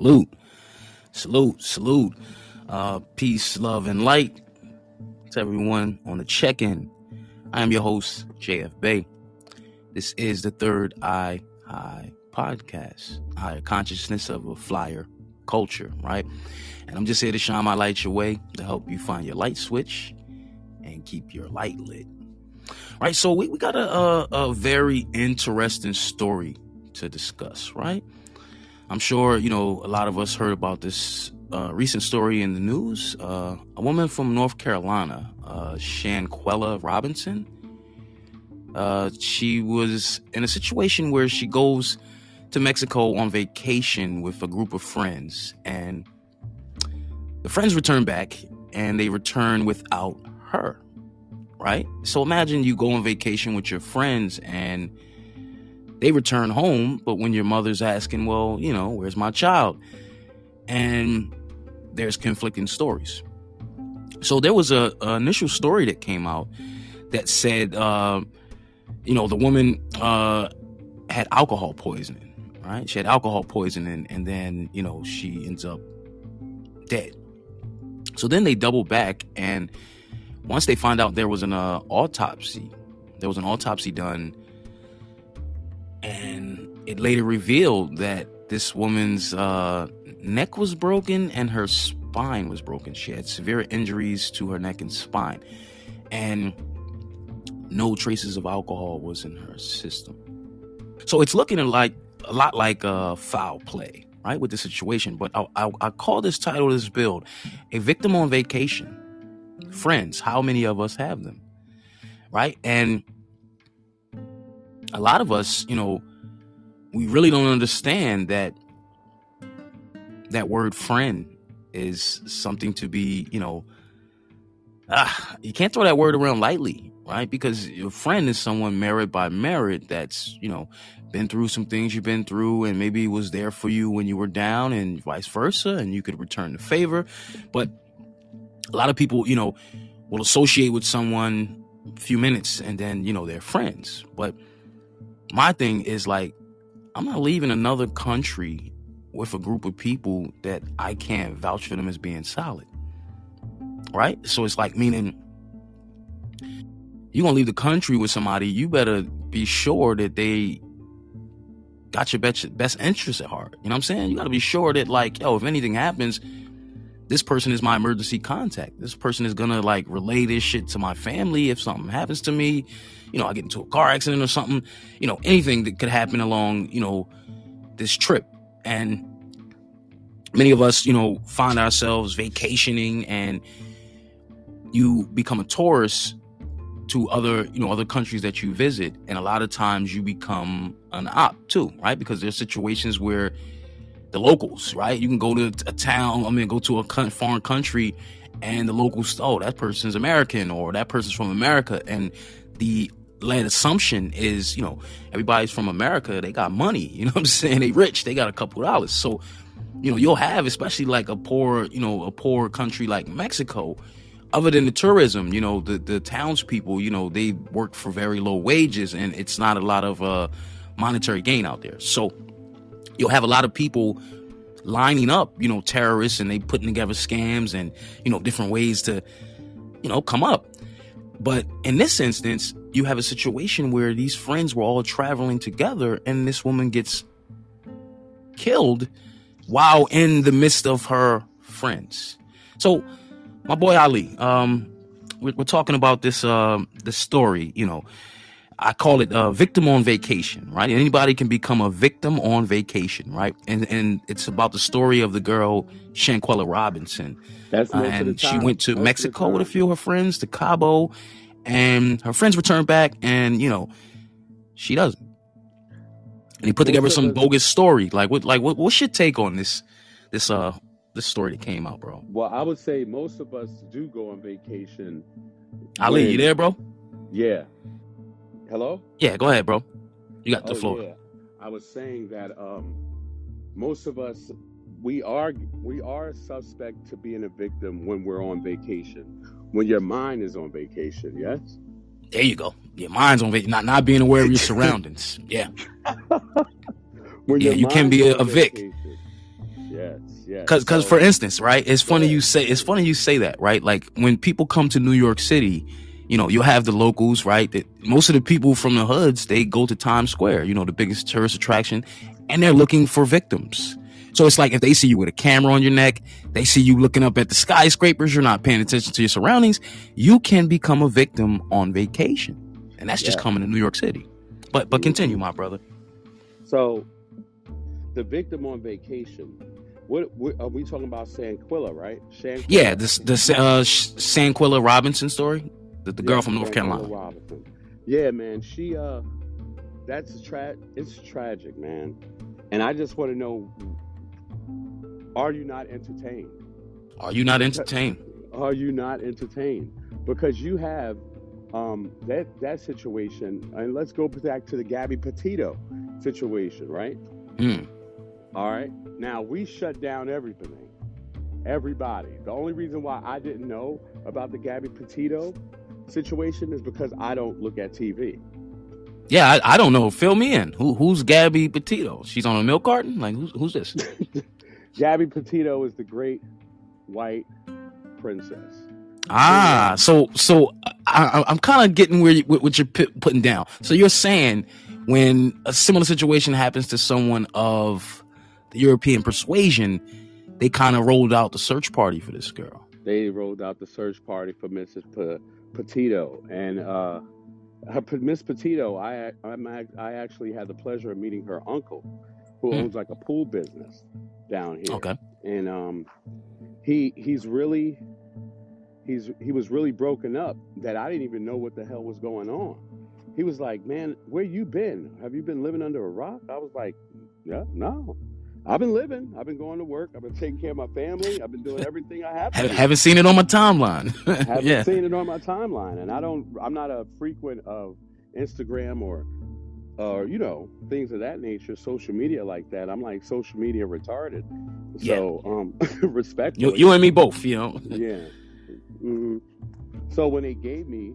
Salute. Salute. Salute. Uh, peace, love, and light to everyone on the check in. I am your host, JF Bay. This is the third Eye High podcast, Higher Consciousness of a Flyer Culture, right? And I'm just here to shine my light your way to help you find your light switch and keep your light lit. Right, so we, we got a, a, a very interesting story to discuss, right? I'm sure, you know, a lot of us heard about this uh, recent story in the news. Uh, a woman from North Carolina, uh, Shanquella Robinson, uh, she was in a situation where she goes to Mexico on vacation with a group of friends, and the friends return back and they return without her right? So imagine you go on vacation with your friends and they return home, but when your mother's asking, well, you know, where's my child? And there's conflicting stories. So there was a, a initial story that came out that said, uh, you know, the woman uh, had alcohol poisoning, right? She had alcohol poisoning, and then you know she ends up dead. So then they double back and once they find out there was an uh, autopsy, there was an autopsy done, and it later revealed that this woman's uh, neck was broken and her spine was broken. She had severe injuries to her neck and spine, and no traces of alcohol was in her system. So it's looking like a lot like uh, foul play, right, with the situation. But I, I, I call this title, this build, a victim on vacation friends. How many of us have them? Right? And a lot of us, you know, we really don't understand that that word friend is something to be, you know, ah, you can't throw that word around lightly, right? Because your friend is someone merit by merit that's, you know, been through some things you've been through and maybe was there for you when you were down and vice versa and you could return the favor. But a lot of people, you know, will associate with someone a few minutes and then, you know, they're friends. But my thing is like, I'm not leaving another country with a group of people that I can't vouch for them as being solid. Right? So it's like meaning you're gonna leave the country with somebody, you better be sure that they got your best best interest at heart. You know what I'm saying? You gotta be sure that like, yo, if anything happens, this person is my emergency contact. This person is gonna like relay this shit to my family if something happens to me. You know, I get into a car accident or something. You know, anything that could happen along, you know, this trip. And many of us, you know, find ourselves vacationing and you become a tourist to other, you know, other countries that you visit. And a lot of times you become an op too, right? Because there's situations where the locals, right? You can go to a town, I mean, go to a foreign country, and the locals, oh, that person's American or that person's from America, and the land assumption is, you know, everybody's from America, they got money, you know what I'm saying? They rich, they got a couple dollars. So, you know, you'll have, especially like a poor, you know, a poor country like Mexico, other than the tourism, you know, the the townspeople, you know, they work for very low wages and it's not a lot of uh monetary gain out there. So you'll have a lot of people lining up, you know, terrorists and they putting together scams and, you know, different ways to, you know, come up. But in this instance, you have a situation where these friends were all traveling together and this woman gets killed while in the midst of her friends. So, my boy Ali, um, we're, we're talking about this, uh, this story, you know, I call it a victim on vacation, right? Anybody can become a victim on vacation, right? And and it's about the story of the girl Shanquella Robinson. That's uh, and she went to Mexico with a few of her friends to Cabo, and her friends returned back, and you know, she doesn't. And he put together some bogus story. Like what? Like what? What's your take on this? This uh, this story that came out, bro. Well, I would say most of us do go on vacation. Ali, when, you there, bro? Yeah, Hello? Yeah, go ahead, bro. You got the oh, floor. Yeah. I was saying that um, most of us we are we are suspect to being a victim when we're on vacation. When your mind is on vacation, yes? There you go. Your mind's on vacation, not not being aware of your surroundings. Yeah. yeah, you can be a, a Vic. Yes, yes. Cause, cause So, for instance, right? It's funny Yeah. you say, it's funny you say that, right? Like when people come to New York City, you know, you'll have the locals, right? That most of the people from the hoods, they go to Times Square, you know, the biggest tourist attraction, and they're looking for victims. So it's like if they see you with a camera on your neck, they see you looking up at the skyscrapers, you're not paying attention to your surroundings, you can become a victim on vacation. And that's just coming to New York City. But but continue, my brother. so the victim on vacation. What, what are we talking about? Sanquilla, right? Shanquilla. Yeah, this the uh Sanquilla Robinson story, the, the girl Yeah, from North Carolina. Yeah, man. She uh, that's tra- It's tragic, man. And I just want to know: Are you not entertained? Are you not entertained? Are you not entertained? Because you have um, that that situation, and let's go back to the Gabby Petito situation, right? Mm. All right. Now we shut down everything, everybody. The only reason why I didn't know about the Gabby Petito situation is because I don't look at TV. Yeah, I, I don't know. Fill me in. Who who's Gabby Petito? She's on a milk carton. Like who's who's this? Gabby Petito is the great white princess. Ah, so so I, I'm kind of getting where you, what you're putting down. So you're saying when a similar situation happens to someone of the European persuasion, they kind of rolled out the search party for this girl. They rolled out the search party for Mrs. P- Petito, and uh, Miss Petito, I I'm, I actually had the pleasure of meeting her uncle, who Hmm. owns like a pool business down here. Okay. and um, he he's really he's he was really broken up that I didn't even know what the hell was going on. He was like, "Man, where you been? Have you been living under a rock?" I was like, "Yeah, no, I've been living. I've been going to work. I've been taking care of my family. I've been doing everything I have to." Have, do. haven't seen it on my timeline. haven't yeah. seen it on my timeline, and I don't. I'm not a frequent of Instagram or or you know things of that nature, social media like that. I'm like social media retarded. Yeah. So um, respectfully, You, you and me both, you know. yeah. hmm So when they gave me,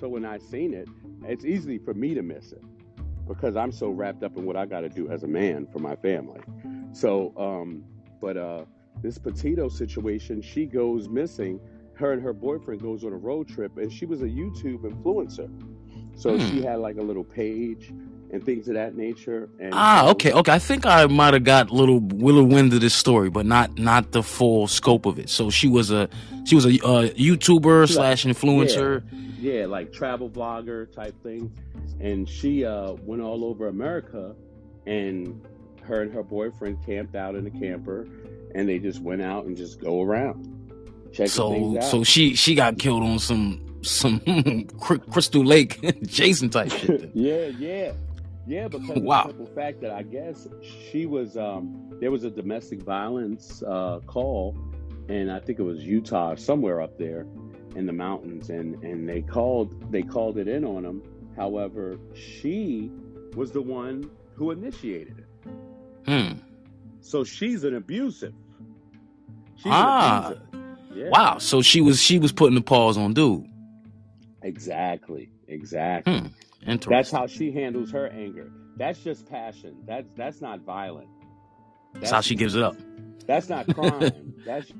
so when I seen it, it's easy for me to miss it because I'm so wrapped up in what I got to do as a man for my family. So, um, but uh, this Petito situation, she goes missing. Her and her boyfriend goes on a road trip, and she was a YouTube influencer. So Hmm. she had like a little page and things of that nature. And Ah, okay, okay. I think I might have got little little wind of this story, but not not the full scope of it. So she was a she was a uh, YouTuber slash influencer. yeah, like travel vlogger type thing. And she uh, went all over America, and her and her boyfriend camped out in a camper, and they just went out and just go around, So so she she got killed on some some Crystal Lake Jason type shit. yeah, yeah, yeah. Because Wow. of the simple fact that I guess she was um, there was a domestic violence uh, call, and I think it was Utah, somewhere up there in the mountains, and and they called they called it in on him. However, she was the one who initiated it, Hmm. so she's an abusive. She's an Ah. abusive. Yeah. Wow. So she was she was putting the paws on dude. Exactly. Exactly. Hmm. Interesting. That's how she handles her anger. That's just passion. That's that's not violent. That's how she gives it up. That's not crime. that's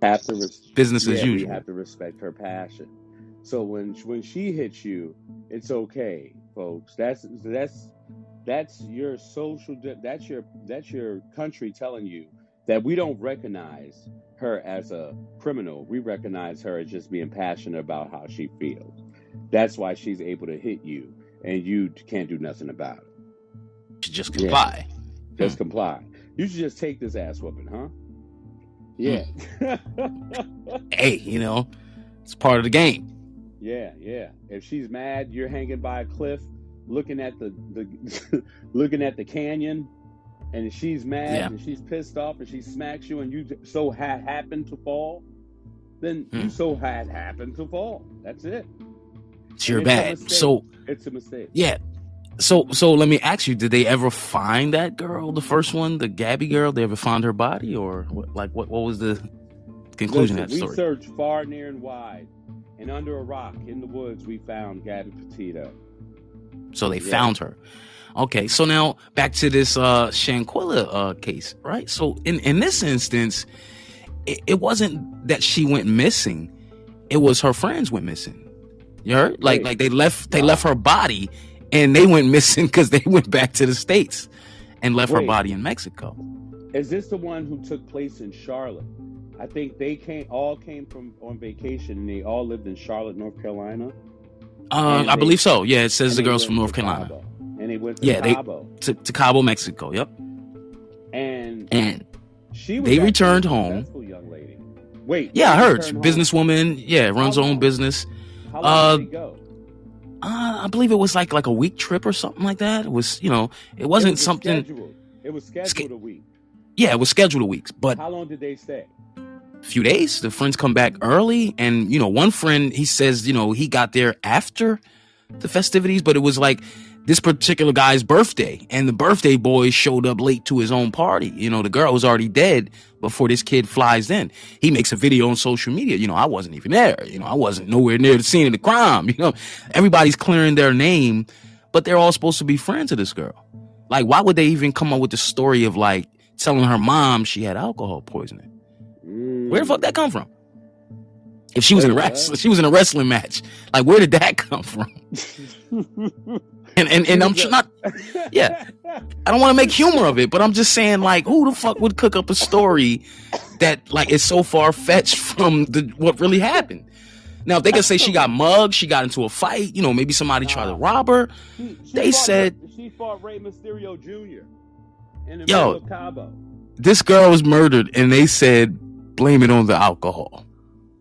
have to res- Business as yeah, we usual. have to respect her passion. So when when she hits you, it's okay, folks. That's that's that's your social. That's your that's your country telling you that we don't recognize her as a criminal. We recognize her as just being passionate about how she feels. That's why she's able to hit you, and you can't do nothing about it. Just Yeah. comply. Just comply. You should just take this ass whooping, huh? Yeah. Hey, you know, it's part of the game. Yeah, yeah. If she's mad, you're hanging by a cliff, looking at the, the looking at the canyon, and she's mad Yeah. and she's pissed off and she smacks you, and you so had happened to fall, then Hmm. you so had happened to fall. That's it. It's your it's bad. So It's a mistake. yeah. So so let me ask you: Did they ever find that girl, the first one, the Gabby girl? They ever find her body, or what, like what? What was the conclusion Listen, of that we searched far, near, and wide, and under a rock in the woods, we found Gabby Petito. So they Yeah. found her. Okay, so now back to this uh Shanquilla uh case, right? So in in this instance, it, it wasn't that she went missing; it was her friends went missing. You heard? Like Wait. like they left they Wow. left her body, and they went missing because they went back to the states and left her body in Mexico. Is this the one who took place in Charlotte? I think they came all came from on vacation and they all lived in Charlotte, North Carolina. Uh, I they- believe so. Yeah, it says the girls from North Carolina Cabo. And they went to Yeah, they- to, to Cabo, Mexico. Yep, And and she was they returned home. young lady. Wait. yeah, I heard businesswoman. Yeah, runs her own business. How long uh, did they go? Uh, I believe it was like like a week trip or something like that. It was you know it It wasn't was something. Scheduled. It was scheduled a week. Yeah, it was scheduled a week, but How long did they stay? a few days. The friends come back early, and you know one friend he says you know he got there after the festivities, but it was like this particular guy's birthday, and the birthday boy showed up late to his own party. You know the girl was already dead before this kid flies in. He makes a video on social media. You know I wasn't even there. You know I wasn't nowhere near the scene of the crime. You know everybody's clearing their name, but they're all supposed to be friends of this girl. Like why would they even come up with the story of like telling her mom she had alcohol poisoning? Where the fuck that come from? If she was in a wrestling, she was in a wrestling match. Like where did that come from? And and, and I'm not. Yeah. I don't want to make humor of it, but I'm just saying like who the fuck would cook up a story that like is so far fetched from the what really happened? Now if they could say she got mugged, she got into a fight, you know, maybe somebody tried to rob her. She- she They fought- said- she fought Rey Mysterio Jr. in the Yo. middle of Cabo. This girl was murdered, and they said blame it on the alcohol.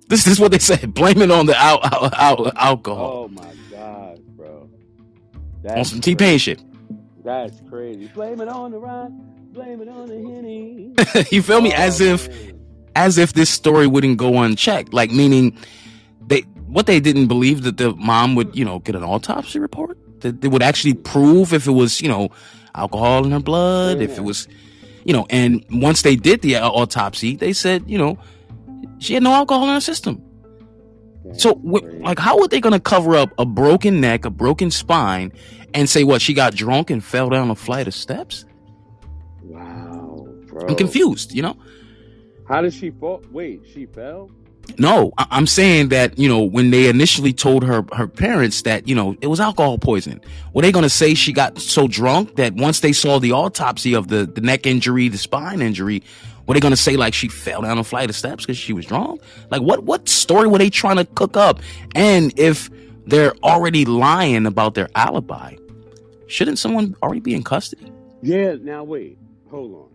This is what they said: blame it on the al- al- al- alcohol Oh my. On That's some T Pain shit. That's crazy. Blame it on the rock. Blame it on the henny. you feel me? Oh, As if man. as if this story wouldn't go unchecked. Like meaning they what they didn't believe that the mom would, you know, get an autopsy report that they would actually prove if it was, you know, alcohol in her blood, if it was, you know, and once they did the autopsy, they said, you know, she had no alcohol in her system. So, like, how are they going to cover up a broken neck, a broken spine, and say what she got drunk and fell down a flight of steps? wow, bro. I'm confused. You know, How did she fall? Wait, she fell? No, I- I'm saying that, you know, when they initially told her, her parents that, you know, it was alcohol poisoning, were they going to say she got so drunk that once they saw the autopsy of the, the neck injury, the spine injury, were they to say like she fell down a flight of steps because she was drunk? Like what, what story were they trying to cook up? And if they're already lying about their alibi, shouldn't someone already be in custody? Yeah. Now wait, hold on.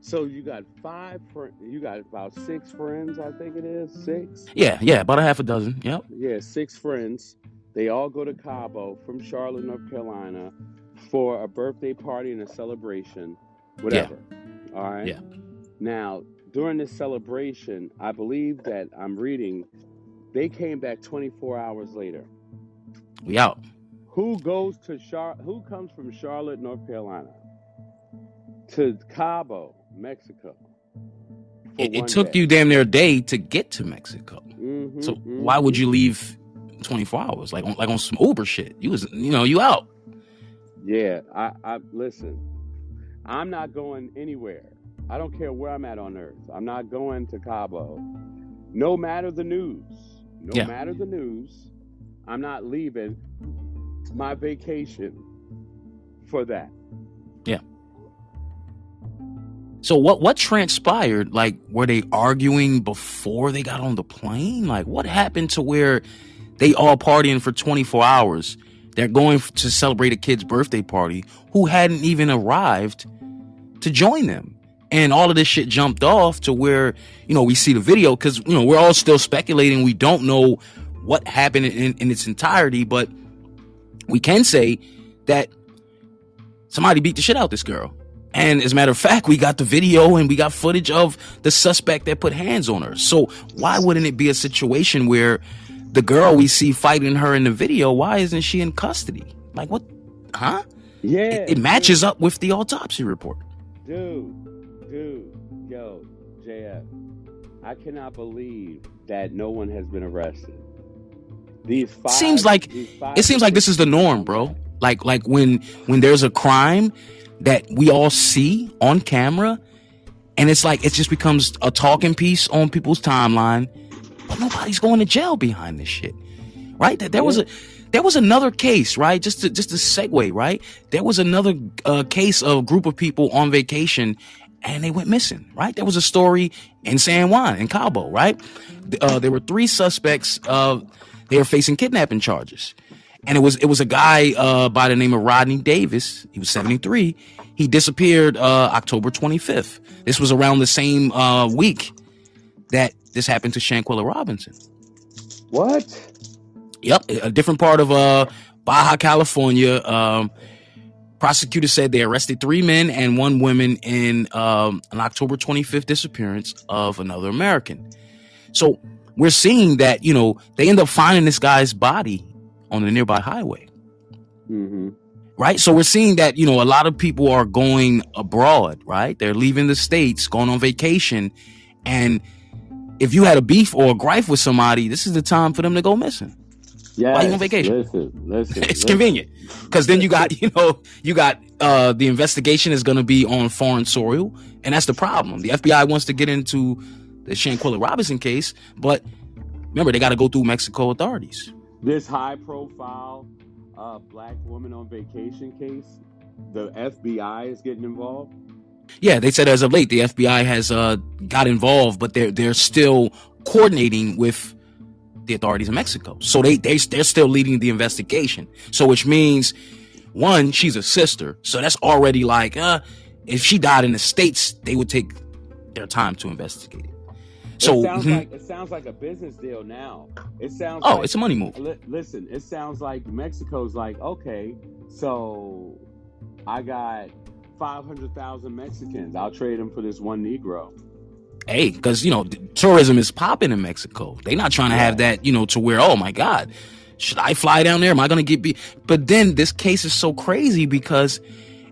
So you got five friends. You got about six friends, I think it is six. Yeah, yeah, about a half a dozen. Yep. Yeah, six friends. They all go to Cabo from Charlotte, North Carolina, for a birthday party and a celebration, whatever. Yeah. All right. Yeah. Now, during this celebration, I believe that I'm reading, they came back 24 hours later. We out. Who goes to Char? Who comes from Charlotte, North Carolina, to Cabo, Mexico? It, it took day? you damn near a day to get to Mexico. Mhm, So mhm. why would you leave 24 hours like on like on some Uber shit? You was you know you out. Yeah, I, I listen. I'm not going anywhere. I don't care where I'm at on earth. I'm not going to Cabo. No matter the news. No Yeah. matter the news. I'm not leaving my vacation for that. Yeah. So what what transpired? Like were they arguing before they got on the plane? Like what happened to where they all partying for 24 hours? They're going to celebrate a kid's birthday party who hadn't even arrived to join them. And all of this shit jumped off to where, you know, we see the video because, you know, we're all still speculating. We don't know what happened in, in its entirety, but we can say that somebody beat the shit out this girl. And as a matter of fact, we got the video and we got footage of the suspect that put hands on her. So why wouldn't it be a situation where the girl we see fighting her in the video, why isn't she in custody? Like what? Huh? Yeah. It, it matches up with the autopsy report. Dude, dude, I cannot believe that no one has been arrested. These five Seems like- five It seems like this is the norm, bro. Like like when when there's a crime that we all see on camera, and it's like it just becomes a talking piece on people's timeline, but nobody's going to jail behind this shit, right? There, there was a there was another case, right? Just to just to segue, right? There was another uh, case of a group of people on vacation and they went missing, right? There was a story in San Juan, in Cabo, right? Uh, there were three suspects. Uh, they were facing kidnapping charges, and it was it was a guy uh, by the name of Rodney Davis. He was seventy three. He disappeared uh, October twenty fifth. This was around the same uh, week that this happened to Shanquella Robinson. What? Yep, a different part of uh, Baja California. Um, prosecutors said they arrested three men and one woman in um, an October 25th disappearance of another American. So we're seeing that you know they end up finding this guy's body on the nearby highway. Mm-hmm. Right. So we're seeing that, you know, a lot of people are going abroad, right? They're leaving the States, going on vacation. And if you had a beef or a gripe with somebody, this is the time for them to go missing. Yeah. Why you on vacation? Listen, listen. it's listen. convenient because then you got you know you got uh the investigation is going to be on foreign soil and that's the problem the fbi wants to get into the shanquella robinson case but remember they got to go through mexico authorities This high profile uh, black woman on vacation case, the FBI is getting involved. yeah they said as of late the fbi has uh got involved but they're they're still coordinating with the authorities in mexico so they, they they're still leading the investigation so which means one she's a sister so that's already like uh if she died in the states they would take their time to investigate it so it sounds mhm. like it sounds like a business deal now. It sounds. oh like, it's a money move Li- listen, it sounds like Mexico's like, okay, so I got five hundred thousand Mexicans. I'll trade them for this one Negro. Hey because you know tourism is popping in mexico. They're not trying to have that you know to where oh my god should i fly down there? Am i gonna get beat but then this case is so crazy because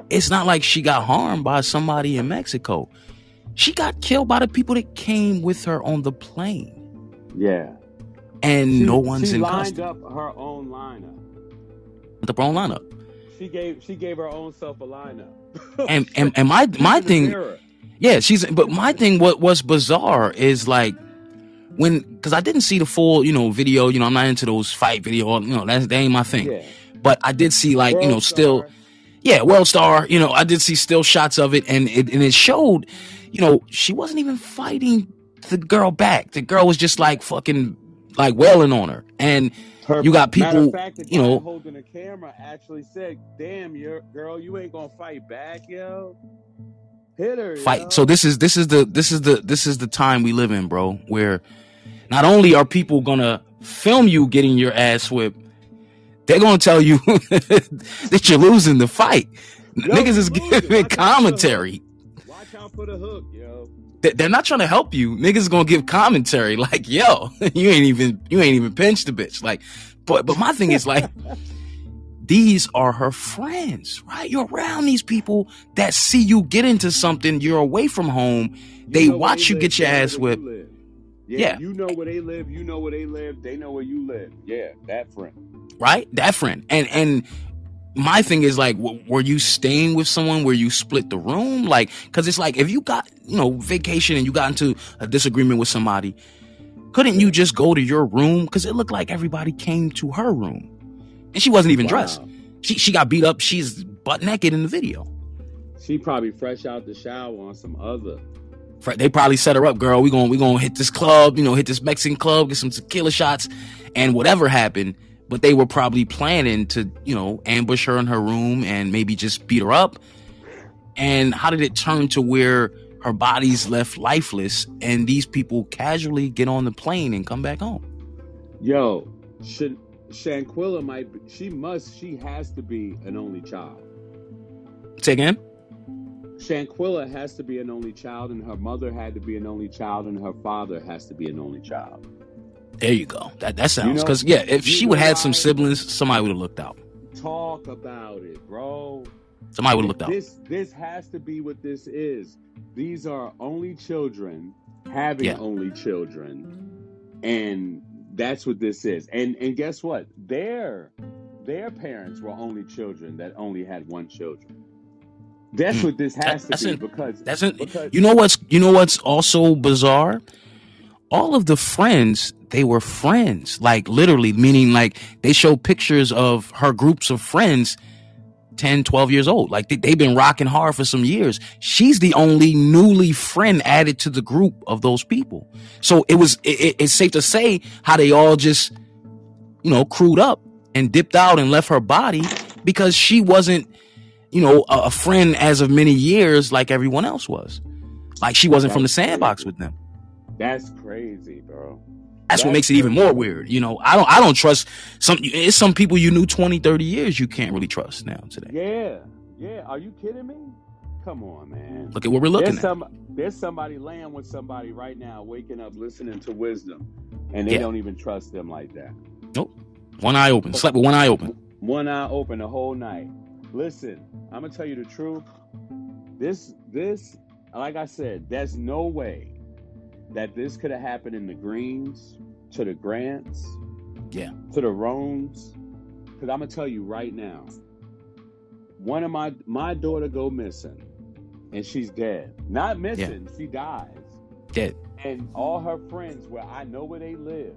it's not like she got harmed by somebody in mexico. She got killed by the people that came with her on the plane. Yeah, and she, no one's she in lined custody. up her own lineup. the wrong lineup. She gave she gave her own self a lineup. and and, and my my thing mirror. Yeah, she's. But my thing, what was bizarre is like when, because I didn't see the full, you know, video. You know, I'm not into those fight video. You know, that's that ain't my thing. Yeah, But I did see like, you know, World still, yeah, World Star. You know, I did see still shots of it, and it and it showed, you know, she wasn't even fighting the girl back. The girl was just like fucking like wailing on her, and Her, you got people, fact, you know, holding the camera actually said, "Damn, your girl, you ain't gonna fight back, yo. Hit her, fight. yo." So this is this is the this is the this is the time we live in, bro, where not only are people gonna film you getting your ass whipped, they're gonna tell you that you're losing the fight. Yo, Niggas is giving Watch out for the hook. commentary. Watch out for the hook, yo. They- They're not trying to help you. Niggas gonna give commentary like, yo, you ain't even you ain't even pinched the bitch. Like, but but my thing is like, these are her friends, right? You're around these people that see you get into something. You're away from home. You They know watch they you live. get your ass whipped. you. Yeah, Yeah. you know where they live. You know where they live. They know where you live. Yeah, that friend. right? That friend. And and my thing is like, w- were you staying with someone where you split the room? Like, because it's like if you got you know vacation and you got into a disagreement with somebody, couldn't you just go to your room? Because it looked like everybody came to her room, and she wasn't even dressed. She she got beat up. She's butt naked in the video. She probably fresh out the shower on some other. They probably set her up, girl. We going we gonna hit this club, you know, hit this Mexican club, get some tequila shots, and whatever happened. But they were probably planning to, you know, ambush her in her room and maybe just beat her up. And how did it turn to where her body's left lifeless and these people casually get on the plane and come back home? Yo, Shan- Shanquilla might. Be, she must. She has to be an only child. Say again? Shanquilla has to be an only child, and her mother had to be an only child, and her father has to be an only child. There you go. That that You sounds know, because yeah, if she would have had some siblings, somebody would have looked out. Talk about it, bro. Somebody would have looked out. This this has to be what this is. These are only children having Yeah. only children, and that's what this is. And and guess what? They're their parents were only children that only had one children. That's hmm. what this has That's to be it. because That's it. because You know what's you know what's also bizarre? All of the friends, they were friends. Like literally, meaning like they show pictures of her groups of friends 10, 12 years old. Like they, they've been rocking hard for some years. She's the only newly friend added to the group of those people. So it was it, it- it's safe to say how they all just, you know, crewed up and dipped out and left her body because she wasn't you know, a, a friend as of many years like everyone else was. Like she wasn't from the That's crazy. sandbox with them. that's crazy, bro. That's what makes it even more weird. You know, I don't I don't trust some it's some people you knew 20, 30 years you can't really trust now today. Yeah, yeah. Are you kidding me? Come on, man. Look at what we're looking There's at. some there's somebody laying with somebody right now, waking up, listening to wisdom, and they Yeah. don't even trust them like that. Nope. One eye open. Slept with one eye open. One eye open the whole night. Listen, I'm gonna tell you the truth. This this like I said, there's no way that this could have happened in the Greens, to the Grants, Yeah. to the Roans. Cause I'm gonna tell you right now, one of my my daughter go missing, and she's dead. Not missing, she dies. Dead. And all her friends, where I know where they live,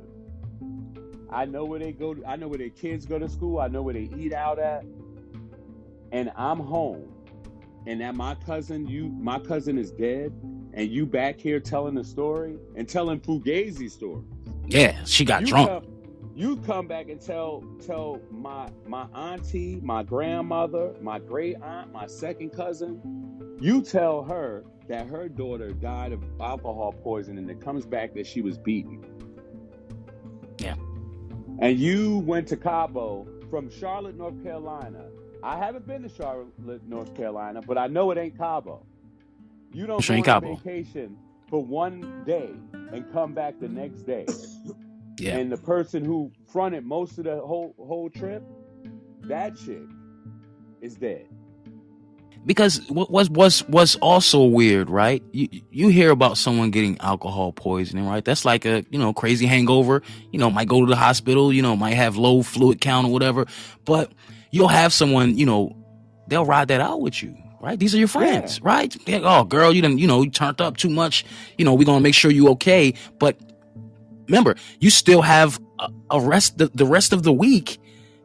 I know where they go. I know where their kids go to school. I know where they eat out at. And I'm home, and that my cousin, you, my cousin is dead, and you back here telling the story and telling Fugazi stories. Yeah, she got you drunk. Come, you come back and tell tell my my auntie, my grandmother, my great aunt, my second cousin. You tell her that her daughter died of alcohol poisoning. It comes back that she was beaten. Yeah. And you went to Cabo from Charlotte, North Carolina. I haven't been to Charlotte, North Carolina, but I know it ain't Cabo. You don't Sure go on Cabo. vacation for one day and come back the next day Yeah. and the person who fronted most of the whole whole trip, that chick is dead. because what was was was also weird, right? You you hear about someone getting alcohol poisoning, right? That's like a you know crazy hangover. You know, might go to the hospital. You know, might have low fluid count or whatever. But you'll have someone, you know, they'll ride that out with you, right? These are your friends, right? Yeah, oh, girl, you didn't, you know you turned up too much. You know, we're gonna make sure you okay. But remember, you still have a, a rest the, the rest of the week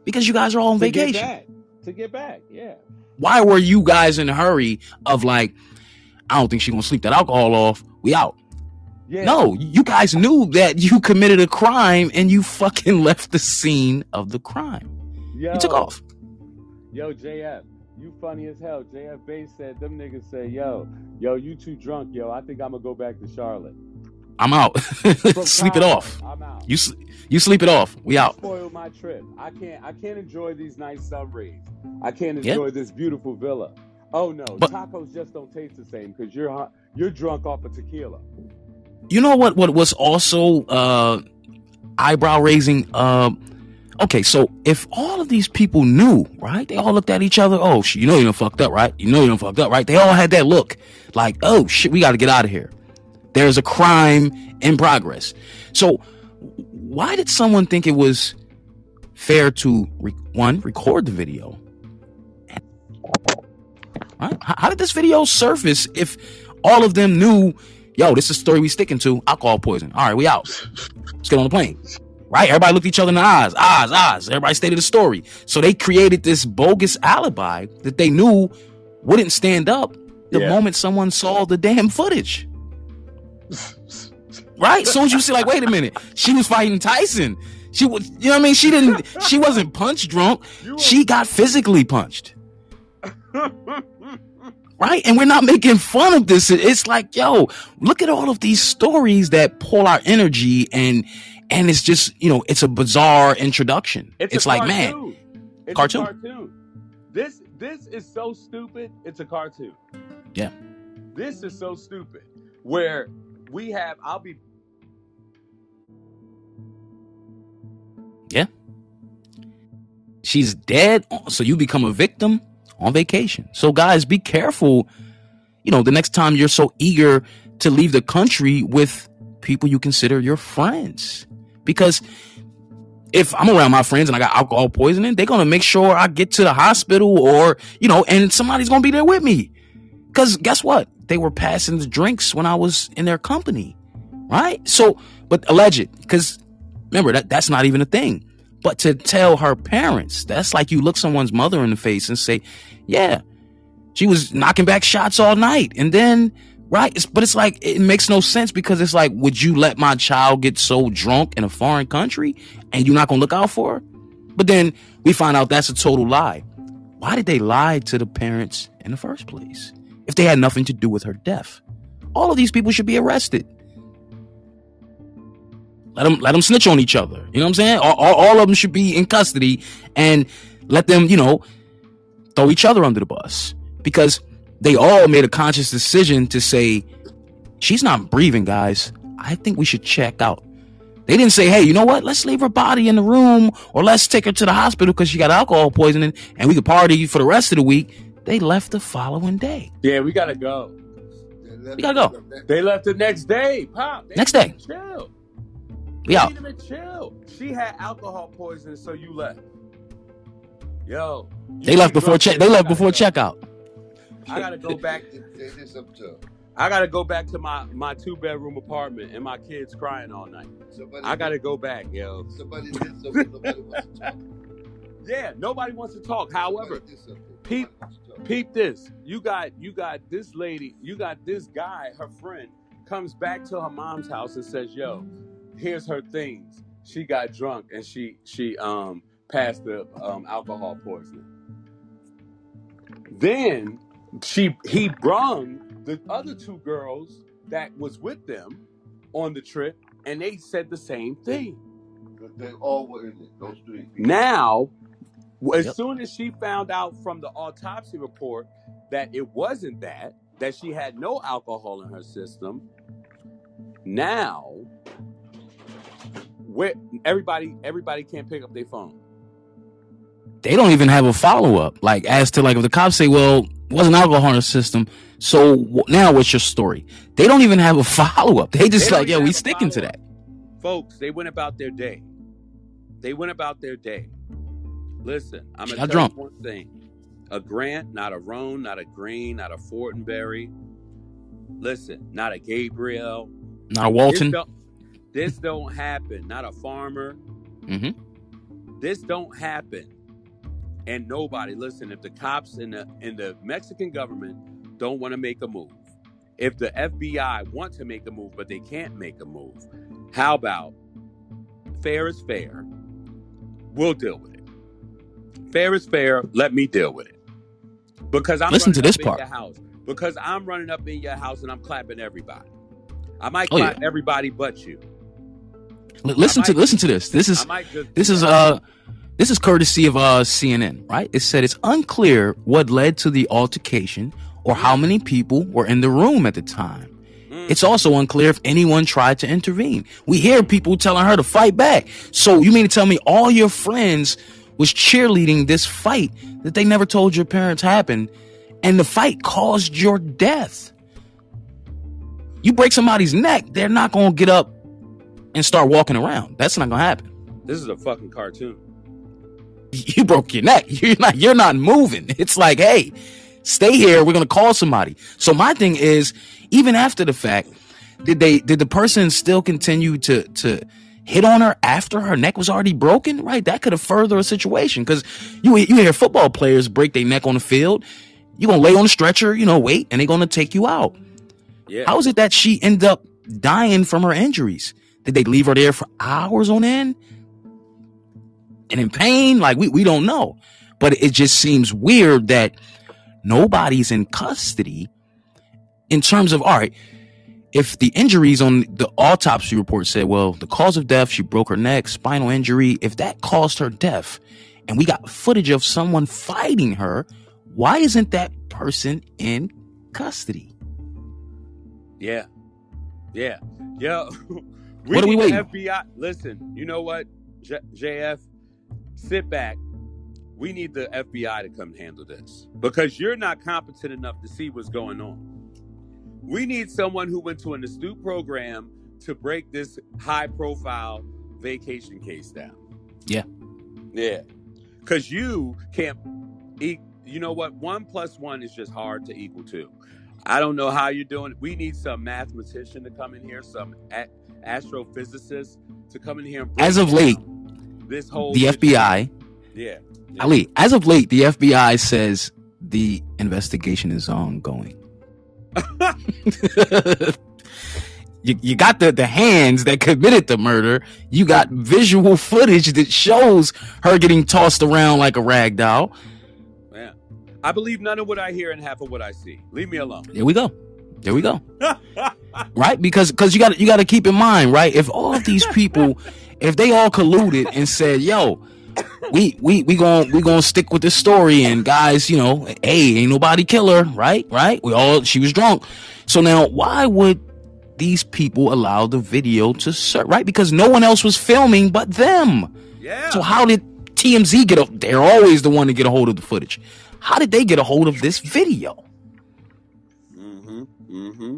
because you guys are all on To get vacation back. To get back, yeah. why were you guys in a hurry of like i don't think she's gonna sleep that alcohol off we out Yeah. no you guys knew that you committed a crime and you fucking left the scene of the crime Yo, you took off Yo, JF, you funny as hell. JF Bass said them niggas said, yo, yo, you too drunk, yo. I think I'm gonna go back to Charlotte. i'm out sleep it off I'm out. you you sleep it off we out spoiled my trip. I can't I can't enjoy these nice sun rays. I can't Yeah. enjoy this beautiful villa. Oh no, But- tacos just don't taste the same because you're you're drunk off of tequila. you know what what was also uh eyebrow raising um okay so if all of these people knew right they all looked at each other oh you know you done fucked up right? You know you done fucked up right? They all had that look like oh shit we got to get out of here. There's a crime in progress. So why did someone think it was fair to re- one record the video? Right how, did this video surface if all of them knew yo this is the story we sticking to alcohol poison? All right we out. Let's get on the plane right? Everybody looked each other in the eyes eyes eyes. Everybody stated a story. So they created this bogus alibi that they knew wouldn't stand up the Yeah. moment someone saw the damn footage. Right? Soon as you see like wait a minute. She was fighting tyson. She was you know what i mean? She didn't she wasn't punch drunk. She got physically punched. Right? And we're not making fun of this. It's like, yo, look at all of these stories that pull our energy and and it's just, you know, it's a bizarre introduction. It's, a like, man. It's Cartoon. A cartoon. This this is so stupid. It's a cartoon. Yeah. This is so stupid. Where we have, I'll be Yeah. she's dead, so you become a victim on vacation. So guys, be careful, you know, the next time you're so eager to leave the country with people you consider your friends. Because if I'm around my friends and I got alcohol poisoning, they're gonna make sure I get to the hospital or, you know, and somebody's gonna be there with me. Cause guess what? They were passing the drinks when I was in their company. Right? So, but alleged, because remember that that's not even a thing. But to tell her parents, that's like you look someone's mother in the face and say, Yeah, she was knocking back shots all night. And then right? It's, but it's like it makes no sense because it's like, would you let my child get so drunk in a foreign country and you're not gonna look out for her? But then we find out that's a total lie. Why did they lie to the parents in the first place if they had nothing to do with her death? All of these people should be arrested. Let them let them snitch on each other. You know what I'm saying? All, all, all of them should be in custody and let them, you know, throw each other under the bus because they all made a conscious decision to say, she's not breathing, guys. I think we should check out. They didn't say, hey, you know what? Let's leave her body in the room or let's take her to the hospital because she got alcohol poisoning and we could party for the rest of the week. They left the following day. Yeah, we gotta go. We gotta go. They left the next day. Pop. Next day. Chill. We out. Chill. She had alcohol poisoning, so you left. Yo. They left before check. They left before checkout. I gotta go back. It's up to. I gotta go back to my my two bedroom apartment and my kids crying all night. Somebody I gotta go back, yo. Somebody did something. Nobody wants to talk. Yeah, nobody wants to talk. However, peep, peep this. You got you got this lady. You got this guy. Her friend comes back to her mom's house and says, "Yo, here's her things. She got drunk and she she um passed the um, alcohol poisoning." Then she he brung the other two girls that was with them on the trip, and they said the same thing. They all were in it. Those three. People. Now, as Yep. soon as she found out from the autopsy report that it wasn't that, that she had no alcohol in her system, now where everybody everybody can't pick up their phone. They don't even have a follow up. Like as to like if the cops say, "Well, wasn't alcohol in the system. So now what's your story? They don't even have a follow up. They just they like, yeah, we sticking to that. Folks, they went about their day. They went about their day. Listen, I'm gonna tell drunk. you one thing. A Grant, not a Roan, not a Green, not a Fortenberry. Listen, not a Gabriel. Not a Walton. This don't, this don't happen. Not a farmer. Mm-hmm. This don't happen and nobody listen if the cops and the and the mexican government don't want to make a move if the fbi want to make a move but they can't make a move how about fair is fair? We'll deal with it. Fair is fair let me deal with it. Because i'm listen to this part. house because i'm running up in your house and i'm clapping everybody. I might oh, clap yeah. everybody but you. Listen to listen to this. This is this is uh this is courtesy of uh, CNN, right? It said it's unclear what led to the altercation or how many people were in the room at the time. Mm. It's also unclear if anyone tried to intervene. We hear people telling her to fight back. So you mean to tell me all your friends was cheerleading this fight that they never told your parents happened and the fight caused your death? You break somebody's neck, they're not going to get up and start walking around. That's not going to happen. This is a fucking cartoon you broke your neck. You're not you're not moving. It's like, hey, stay here. We're gonna call somebody. So my thing is, even after the fact, did they did the person still continue to to hit on her after her neck was already broken? Right, that could have furthered a situation because you you hear football players break their neck on the field. You're gonna lay on the stretcher, you know, wait, and they're gonna take you out. Yeah. How is it that she ended up dying from her injuries? Did they leave her there for hours on end? And in pain. Like we, we don't know, but it just seems weird that nobody's in custody in terms of, all right, if the injuries on the autopsy report said, well, the cause of death, she broke her neck, spinal injury, if that caused her death and we got footage of someone fighting her, why isn't that person in custody? Yeah. Yeah. Yeah. we what are we waiting? FBI. Listen, you know what, J- JF? Sit back. We need the FBI to come handle this because you're not competent enough to see what's going on. We need someone who went to an astute program to break this high profile vacation case down. Yeah. Yeah. Cause you can't eat you know what? One plus one is just hard to equal two. I don't know how you're doing. We need some mathematician to come in here, some a- astrophysicist to come in here and break As of late, this whole the. FBI, Yeah. Ali, as of late, the FBI says the investigation is ongoing. you, you got the, the hands that committed the murder. You got visual footage that shows her getting tossed around like a rag doll. Yeah. I believe none of what I hear and half of what I see. Leave me alone. There we go. There we go. right? Because because you got you got to keep in mind, right? If all of these people, if they all colluded and said, "Yo, we we we going we gonna stick with this story," and guys, you know, hey, ain't nobody kill her, right? Right? We all she was drunk. So now, why would these people allow the video to serve? Right? Because no one else was filming but them. yeah. So how did TMZ get a? They're always the one to get a hold of the footage. How did they get a hold of this video? mm-hmm. Mm-hmm.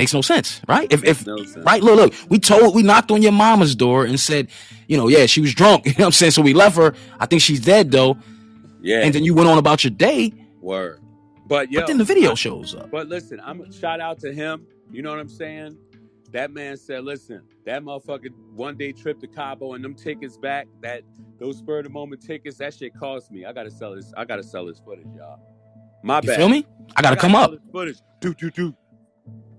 Makes no sense, right? If if No sense. right, look, look, we told we knocked on your mama's door and said, you know, yeah, she was drunk. You know what I'm saying? So we left her. I think she's dead though. Yeah. And then you went on about your day. Word. But yo, but then the video shows up. But listen, I'm shout out to him. You know what I'm saying? That man said, "Listen, that motherfucking one day trip to Cabo and them tickets back, that those spur of the moment tickets, that shit cost me. I gotta sell this. I gotta sell this footage, y'all. My You bad. feel me? I gotta come sell up. this Footage. Do do do.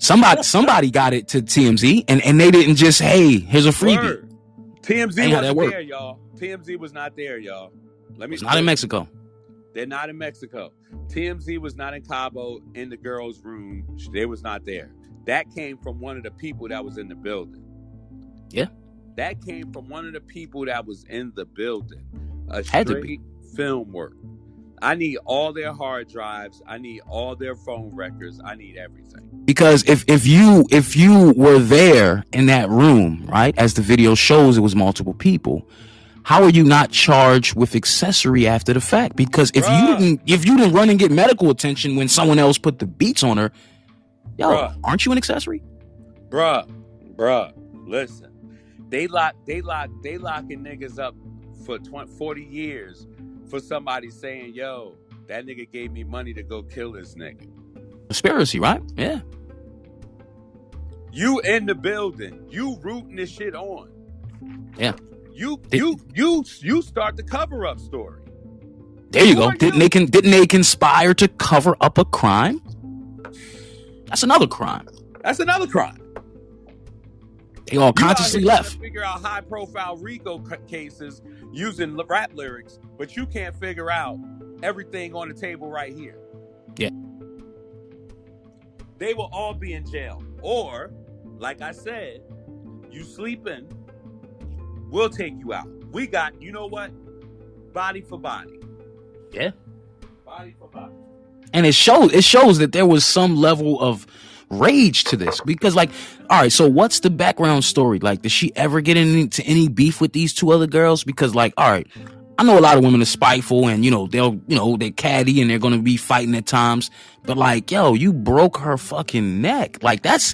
Somebody somebody got it to TMZ and, and they didn't just, hey, here's a freebie. Word. TMZ Ain't how that wasn't work. there, y'all. TMZ was not there, y'all. Let me. It's not in Mexico. They're not in Mexico. TMZ was not in Cabo in the girls' room. They was not there. That came from one of the people that was in the building. Yeah. That came from one of the people that was in the building. A Had to straight film work. I need all their hard drives. I need all their phone records. I need everything. Because if if you if you were there in that room, right, as the video shows, it was multiple people. How are you not charged with accessory after the fact? Because if you didn't if you didn't run and get medical attention when someone else put the beats on her, yo, Bruh. aren't you an accessory? Bruh, bruh, listen. They lock they lock they locking niggas up for 20, 40 years for somebody saying, yo, that nigga gave me money to go kill this nigga. Conspiracy, right? Yeah. You in the building. You rooting this shit on. Yeah. You you you you start the cover up story. There you Who go. Didn't you? they didn't they conspire to cover up a crime? That's another crime. That's another crime. They all You out consciously left. Figure out high profile RICO cases using rap lyrics, but you can't figure out everything on the table right here. Yeah. They will all be in jail. Or, like I said, you sleeping, we'll take you out. We got, you know what? Body for body. Yeah. Body for body. and it shows it shows that there was some level of rage to this because like all right so what's the background story? Like did she ever get into any beef with these two other girls? Because like all right i know a lot of women are spiteful and you know they'll you know they're catty and they're gonna be fighting at times. But like yo you broke her fucking neck. Like that's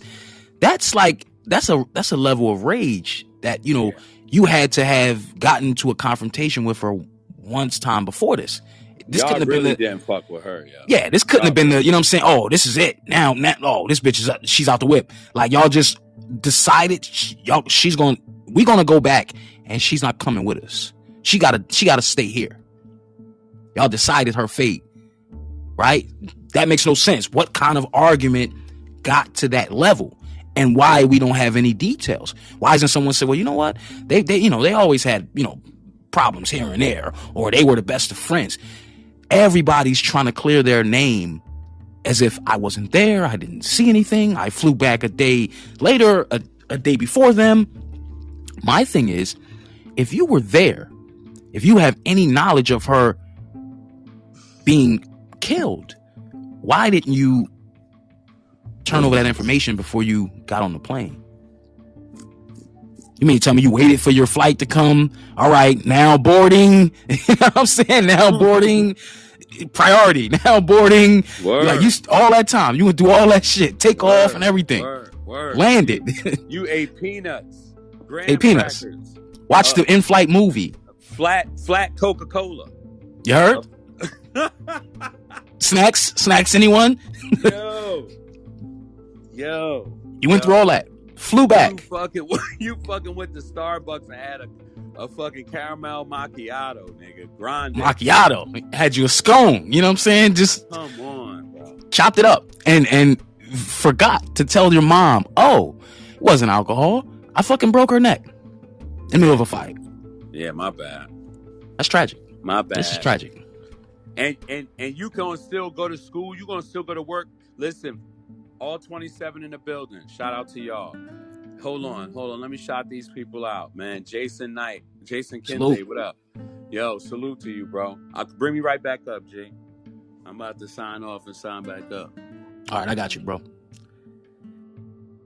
that's like that's a that's a level of rage that you know you had to have gotten to a confrontation with her once time before this this Y'all couldn't have really been the, didn't fuck with her, yeah. yeah, this couldn't have been the, you know what I'm saying? Oh, this is it. Now, now, oh, this bitch is, up, she's out the whip. Like, y'all just decided, sh- y'all, she's going, we gonna go back and she's not coming with us. She gotta, she gotta stay here. Y'all decided her fate, right? That makes no sense. What kind of argument got to that level? And why we don't have any details? Why isn't someone say, well, you know what? They, they, you know, they always had, you know, problems here and there, or they were the best of friends everybody's trying to clear their name as if I wasn't there, I didn't see anything, I flew back a day later, a, a day before them. My thing is, if you were there, if you have any knowledge of her being killed, why didn't you turn over that information before you got on the plane? You mean to tell me you waited for your flight to come? All right, now boarding. you know what I'm saying? Now boarding. Priority. Now boarding. Word. Like you all that time. You would do all that shit. Take off and everything. Word, word. Landed. You ate peanuts. Graham Ate peanuts. crackers, Watch Uh, the in-flight movie. flat flat Coca Cola. You heard? snacks, snacks. Anyone? yo, yo. You went yo. through all that. Flew back. You fucking you fucking went to Starbucks and had a, a fucking caramel macchiato, nigga. Grande. Macchiato. Had you a scone. You know what I'm saying? Just Come on, bro. chopped it up and and forgot to tell your mom. Oh, it wasn't alcohol. I fucking broke her neck in the middle of a fight. Yeah, my bad. That's tragic. My bad. This is tragic. and and and you gonna still go to school. You gonna still go to work. Listen, all 27 in the building. Shout out to y'all. Hold on, hold on. Let me shout these people out, man. Jason Knight, Jason Salute. what up? Yo, salute to you, bro. I'll bring me right back up, G. I'm about to sign off and sign back up. All right, I got you, bro.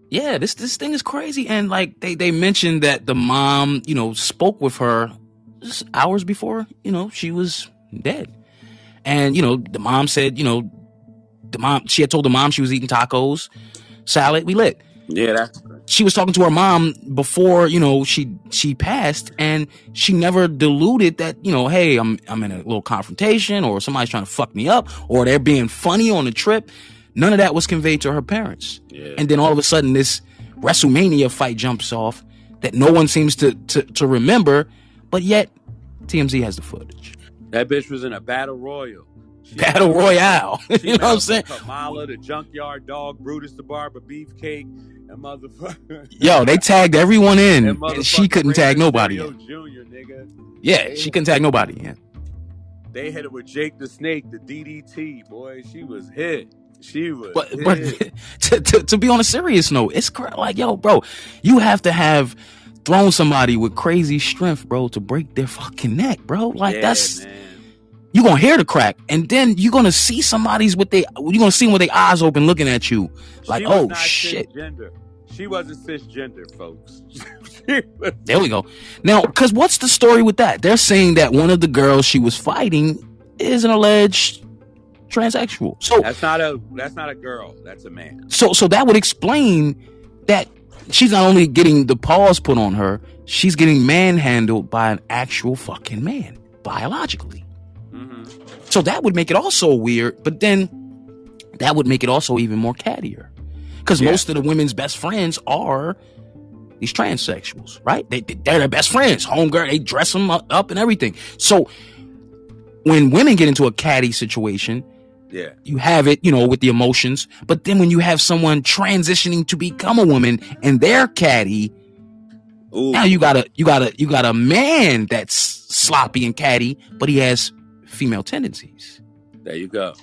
Yeah, this this thing is crazy, and like they they mentioned that the mom, you know, spoke with her just hours before, you know, she was dead, and you know, the mom said, you know, the mom she had told the mom she was eating tacos, salad, we lit. Yeah, that's She was talking to her mom before, you know, she she passed, and she never deluded that, you know, hey, I'm I'm in a little confrontation, or somebody's trying to fuck me up, or they're being funny on the trip. None of that was conveyed to her parents. yeah. And then all of a sudden, this WrestleMania fight jumps off that no one seems to, to, to remember, but yet TMZ has the footage. that bitch was in a battle royal. She Battle Royale. You know what I'm saying? Kamala, the junkyard dog, Brutus the barber, beefcake, and motherfucker. Yo, they tagged everyone in, and and she couldn't tag nobody in. Jr., nigga. Yeah, she couldn't tag nobody in. They hit it with Jake the Snake, the DDT, boy. She was hit. She was But hit. but to, to to be on a serious note, it's cra- like yo, bro, you have to have thrown somebody with crazy strength, bro, to break their fucking neck, bro. Like Yeah, that's man. You gonna hear the crack, and then you're gonna see somebody's with they you're gonna see them with their eyes open, looking at you, like oh shit. Cisgender. She wasn't cisgender, folks. Was- There we go. Now, because what's the story with that? They're saying that one of the girls she was fighting is an alleged transsexual. So that's not a that's not a girl. That's a man. So so that would explain that she's not only getting the paws put on her, she's getting manhandled by an actual fucking man biologically. So that would make it also weird, but then that would make it also even more cattier. Because Yeah. most of the women's best friends are these transsexuals, right? They, they're their best friends. Homegirl, they dress them up and everything. So when women get into a catty situation, Yeah. you have it, you know, with the emotions. But then when you have someone transitioning to become a woman and they're catty, Ooh. now you got a you got a you got a man that's sloppy and catty, but he has female tendencies. There you go.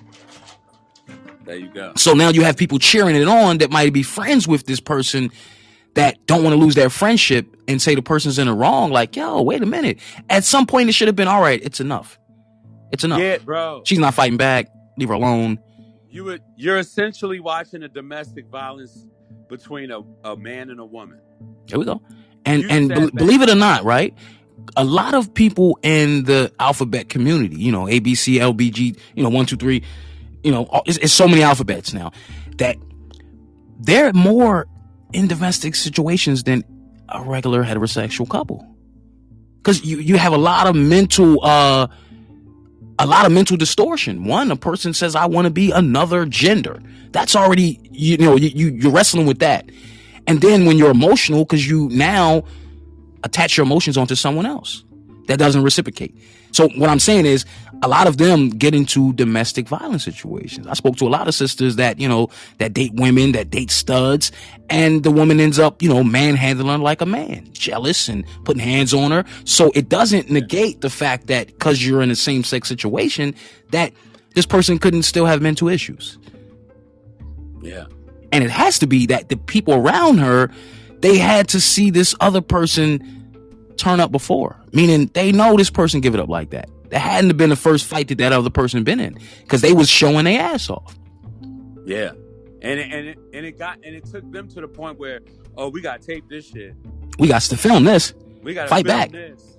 There you go. So now you have people cheering it on that might be friends with this person that don't want to lose their friendship and say the person's in the wrong. Like, yo, wait a minute. At some point, it should have been all right. It's enough. It's enough. Yeah, bro. She's not fighting back. Leave her alone. You would you're essentially watching a domestic violence between a, a man and a woman. There we go. And You and be- believe it or not, right? A lot of people in the alphabet community, you know, ABC, LBG, you know, one two three, you know, it's, it's so many alphabets now that they're more in domestic situations than a regular heterosexual couple. Because you you have a lot of mental uh a lot of mental distortion. One, a person says, I want to be another gender. That's already, you know, you, you, you're wrestling with that. And then when you're emotional, because you now attach your emotions onto someone else that doesn't reciprocate. So what I'm saying is a lot of them get into domestic violence situations. I spoke to a lot of sisters that, you know, that date women, that date studs, and the woman ends up, you know, manhandling like a man, jealous and putting hands on her. So it doesn't negate the fact that because you're in a same sex situation, that this person couldn't still have mental issues. Yeah. And it has to be that the people around her, they had to see this other person turn up before, meaning they know this person give it up like that. That hadn't been the first fight that that other person been in because they was showing their ass off. Yeah. And it, and it and it got and it took them to the point where oh we got to tape this shit. We got to film this. We got to Fight film back. this.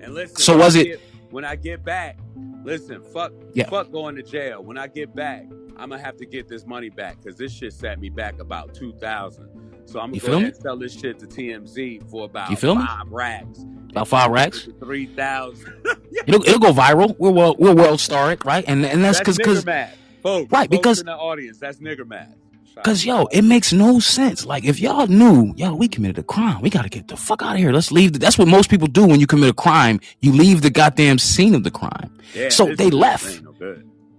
And listen. So was it- get- when I get back? Listen, fuck, Yeah. fuck going to jail. When I get back, I'm gonna have to get this money back because this shit set me back about two thousand. So I'm You gonna feel go me? and sell this shit to TMZ for about You feel me? five racks, About five racks. Three thousand. It'll, it'll go viral. We're world, we're world storic, right? And and that's because folks. Right, folks because- in the audience, that's nigger mad. Cause yo, it makes no sense. Like if y'all knew, yo, we committed a crime, we gotta get the fuck out of here. Let's leave. The, that's what most people do when you commit a crime. You leave the goddamn scene of the crime. Yeah, so they left. no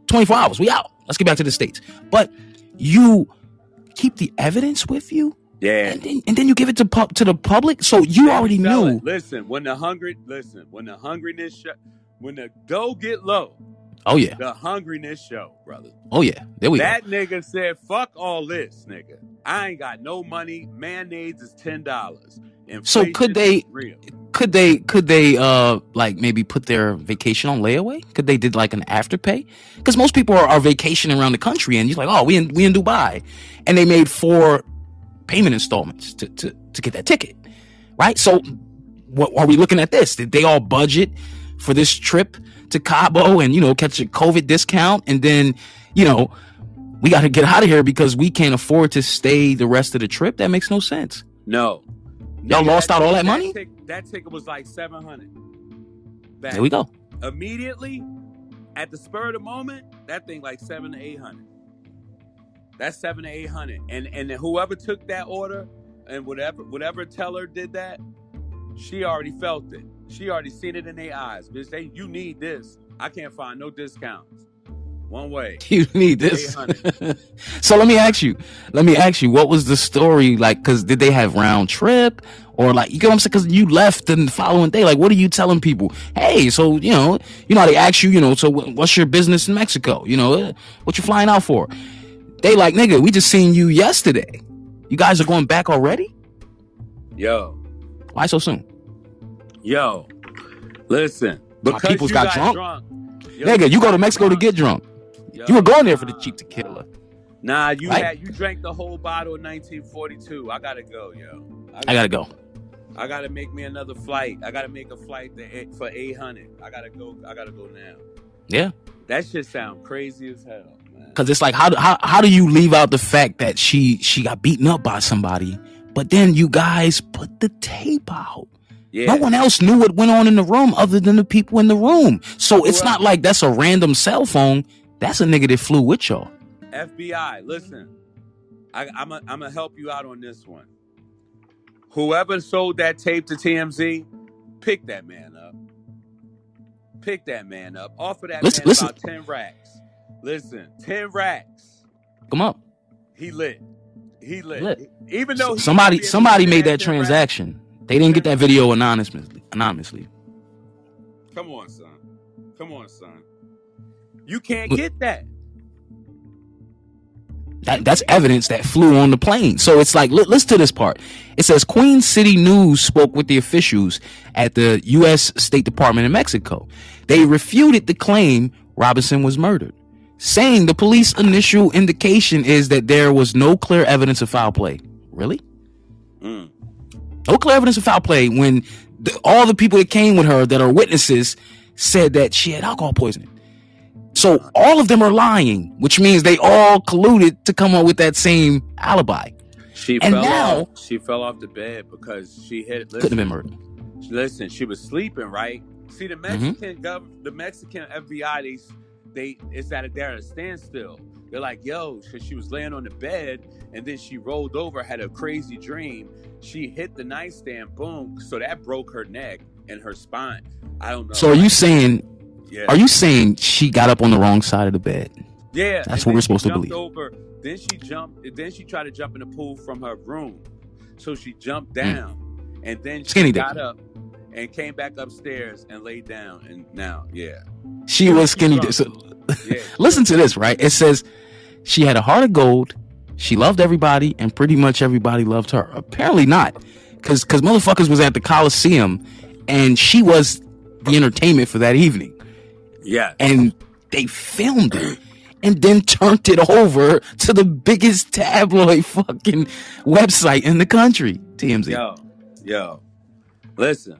24 hours. We out. Let's get back to the states. But you keep the evidence with you, Yeah. and then and then you give it to pub to the public. So you already sell knew. it. Listen, when the hungry, listen, when the hungriness, when the dough get low, Oh yeah. the hungriness show, brother. Oh yeah. There we that nigga said, "Fuck all this, nigga. I ain't got no money. Mayonnaise is ten dollars. So could they- Real. Could they could they uh like maybe put their vacation on layaway? Could they did like an afterpay? Because most people are, are vacationing around the country, and you're like, oh, we in we in Dubai, and they made four payment installments to to to get that ticket, right? So, what are we looking at this? Did they all budget for this trip to Cabo and you know catch a COVID discount, and then you know we got to get out of here because we can't afford to stay the rest of the trip? That makes no sense. No. Y'all lost out all that money? that ticket was like seven hundred. Back There we go. immediately at the spur of the moment, that thing like seven to eight hundred. That's seven to eight hundred, and and whoever took that order and whatever whatever teller did that, she already felt it. She already seen it in their eyes. Bitch, they you need this. I can't find no discounts. One way. You need this. so let me ask you. Let me ask you. What was the story like? Because did they have round trip or like you get what I'm saying? Because you left the following day. Like, what are you telling people? Hey, so you know, you know, how they ask you, you know, so what's your business in Mexico? You know, uh, what you flying out for? They like, nigga, we just seen you yesterday. You guys are going back already? Yo, Why so soon? yo, listen. My Because peoples you got got, drunk. yo, nigga, you go to Mexico to get drunk. Yo, You were going there for the cheap tequila. Nah, you Right? had you drank the whole bottle in 1942. I gotta go, yo. I gotta go. I gotta make me another flight. I gotta make a flight for 800. I gotta go. I gotta go now. Yeah. That shit sound crazy as hell. Cause it's like how do how how do you leave out the fact that she she got beaten up by somebody, but then you guys put the tape out. Yeah, No one else knew what went on in the room other than the people in the room. So it's not like that's a random cell phone. That's a nigga that flew with y'all. FBI, listen. I, I'm gonna help you out on this one. Whoever sold that tape to TMZ, pick that man up. Pick that man up. Offer that Listen- man listen. about ten racks. Listen, ten racks. Come up. He lit. He lit. Lit. Even though he somebody wouldn't be able somebody made that 10 racks. transaction. They didn't get that video anonymously. Anonymously. Come on, son. Come on, son. You can't Look- get that. That, that's evidence that flew on the plane. So it's like, li- listen to this part. It says Queen City News spoke with the officials at the U.S. State Department in Mexico. They refuted the claim Robinson was murdered, saying the police initial indication is that there was no clear evidence of foul play. Really? Mm. No clear evidence of foul play when the, all the people that came with her that are witnesses said that she had alcohol poisoning. So all of them are lying, which means they all colluded to come up with that same alibi. She And fell now- off. She fell off the bed because she hit. Couldn't have Listen, been murdered. listen, she was sleeping, right? See the Mm-hmm. Mexican gov, the Mexican FBI, they they it's at a they're at a standstill. They're like, yo, because she was laying on the bed and then she rolled over, had a crazy dream. She hit the nightstand, boom. So that broke her neck and her spine. I don't know. So are you saying? Yeah. Are you saying she got up on the wrong side of the bed? Yeah, That's what we're supposed to believe. Over, then she jumped. Then she tried to jump in the pool from her room. So she jumped Mm. down, and then she Skinny got up and came back upstairs and laid down. And now, yeah, She Yeah, was skinny. So, yeah. listen to this, right? It says she had a heart of gold. She loved everybody, and pretty much everybody loved her. Apparently not, because because motherfuckers was at the Coliseum, and she was the entertainment for that evening. yeah. and they filmed it and then turned it over to the biggest tabloid fucking website in the country, TMZ. Yo, yo, listen.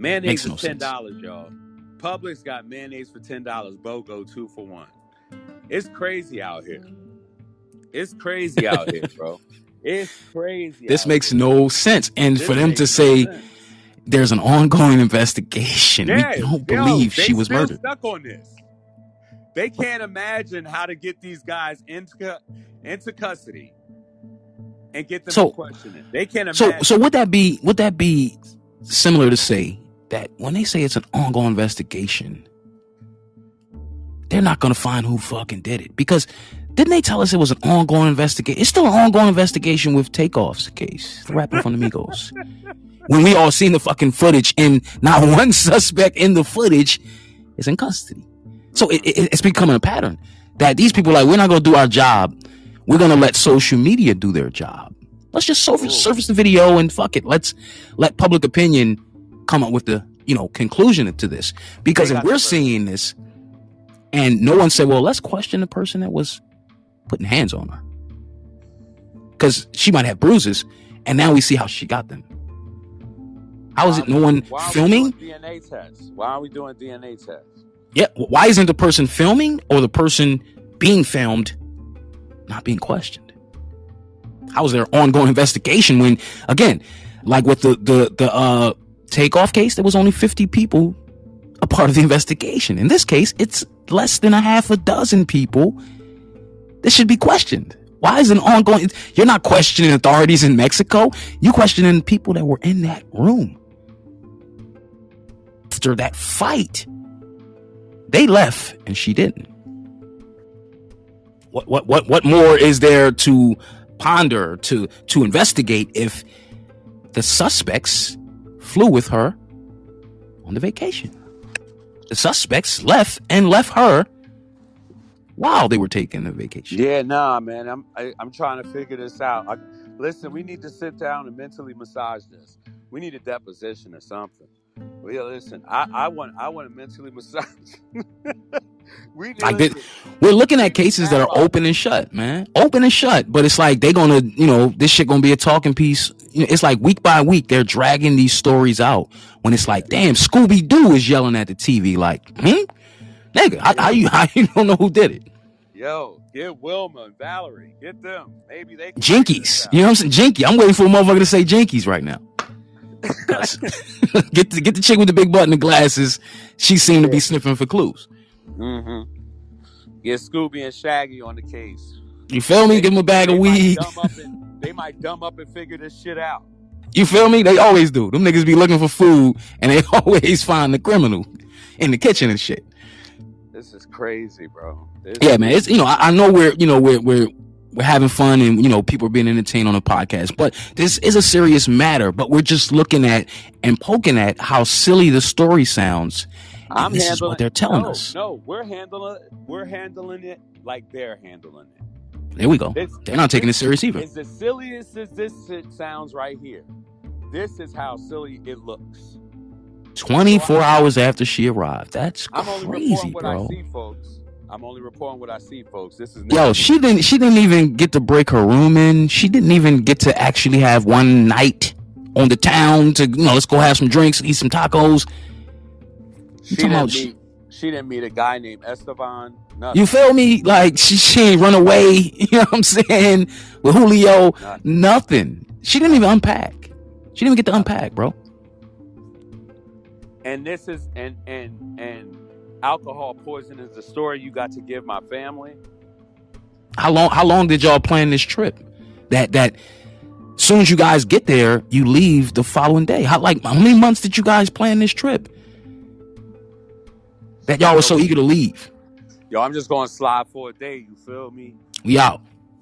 Mayonnaise is ten dollars, y'all. Publix got mayonnaise for ten dollars. BOGO two for one. It's crazy out here. It's crazy out here, bro. It's crazy. This makes here. no sense. And This for them to say, there's an ongoing investigation. Yeah, we don't yo, believe she was murdered. stuck on this. They can't imagine how to get these guys into into custody and get them So- to question it. They can't So so would that be would that be similar to say that when they say it's an ongoing investigation, they're not gonna find who fucking did it? Because didn't they tell us it was an ongoing investigation? It's still an ongoing investigation with Takeoff's case, the rapper from the Migos. when we all seen the fucking footage and not one suspect in the footage is in custody. So it, it, it's becoming a pattern that these people are like, we're not going to do our job. We're going to let social media do their job. Let's just surface, surface the video and fuck it. Let's let public opinion come up with the, you know, conclusion to this. Because if we're seeing this and no one said, well, let's question the person that was putting hands on her. Because she might have bruises and now we see how she got them. How is it no one Why filming? doing DNA tests? Why are we doing DNA tests? Yeah. Why isn't the person filming or the person being filmed not being questioned? How is there ongoing investigation when, again, like with the the the uh takeoff case, there was only fifty people a part of the investigation. In this case, it's less than a half a dozen people. This should be questioned. Why is it ongoing? You're not questioning authorities in Mexico. You're questioning people that were in that room after that fight. They left and she didn't. What what what what more is there to ponder to to investigate if the suspects flew with her on the vacation? The suspects left and left her while they were taking the vacation. Yeah, nah, man. I'm I, I'm trying to figure this out. I, listen, we need to sit down and mentally massage this. We need a deposition or something. Well, yeah, listen, I, I want I want to mentally massage. we Like We're looking at cases that are open and shut, man. Open and shut. But it's like they're gonna, you know, this shit gonna be a talking piece. It's like week by week they're dragging these stories out. When it's like, damn, Scooby Doo is yelling at the TV, like, hmm, nigga, how, how you how you don't know who did it? Yo, get Wilma and Valerie. Get them. Maybe they can Jinkies, you know what I'm saying? Jinky. I'm waiting for a motherfucker to say Jinkies right now. get the get the chick with the big butt and the glasses. She seemed to be sniffing for clues. Mm-hmm. Get Scooby and Shaggy on the case. You feel me? Give them a bag They of weed. and- they might dumb up and figure this shit out. You feel me? They always do. Them niggas be looking for food and they always find the criminal in the kitchen and shit. This is crazy, bro. This Yeah, man. It's you know, I, I know we're you know we're we're we're having fun and you know people are being entertained on the podcast, but this is a serious matter. But we're just looking at and poking at how silly the story sounds. And I'm this is what they're telling no, us. No, we're handling we're handling it like they're handling it. There we go. This, They're not taking it serious either. As silly as this, this sounds right here. This is how silly it looks. Twenty four hours after she arrived. That's I'm only crazy, reporting what I bro. see, folks. I'm only reporting what I see, folks. This is Yo, she didn't. She didn't even get to break her room in. She didn't even get to actually have one night on the town to you know. Let's go have some drinks, eat some tacos. she didn't about- meet. She didn't meet a guy named Esteban. Nothing. You feel me? Like she, she ain't run away. You know what I'm saying? With Julio, Nothing. nothing. She didn't even unpack. She didn't even get to unpack, bro. And this is and and and alcohol poison is the story you got to give my family. How long? How long did y'all plan this trip? That that. As soon as you guys get there, you leave the following day. How like how many months did you guys plan this trip? That y'all were so eager to leave. Yo, I'm just going to slide for a day. You feel me? We out.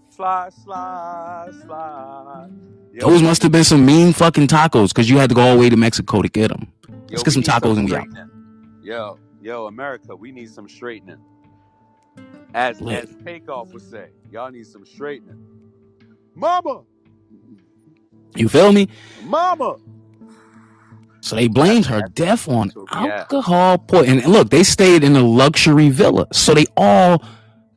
Slide, slide, slide. Yo, Those must have been some mean fucking tacos because you had to go all the way to Mexico to get them. yo, Let's we get some need tacos and we out. Yo, yo, America, we need some straightening. As Lit. as takeoff would say, y'all need some straightening. Mama, You feel me? mama. So they blamed her death on alcohol poison. And look, they stayed in a luxury villa. So they all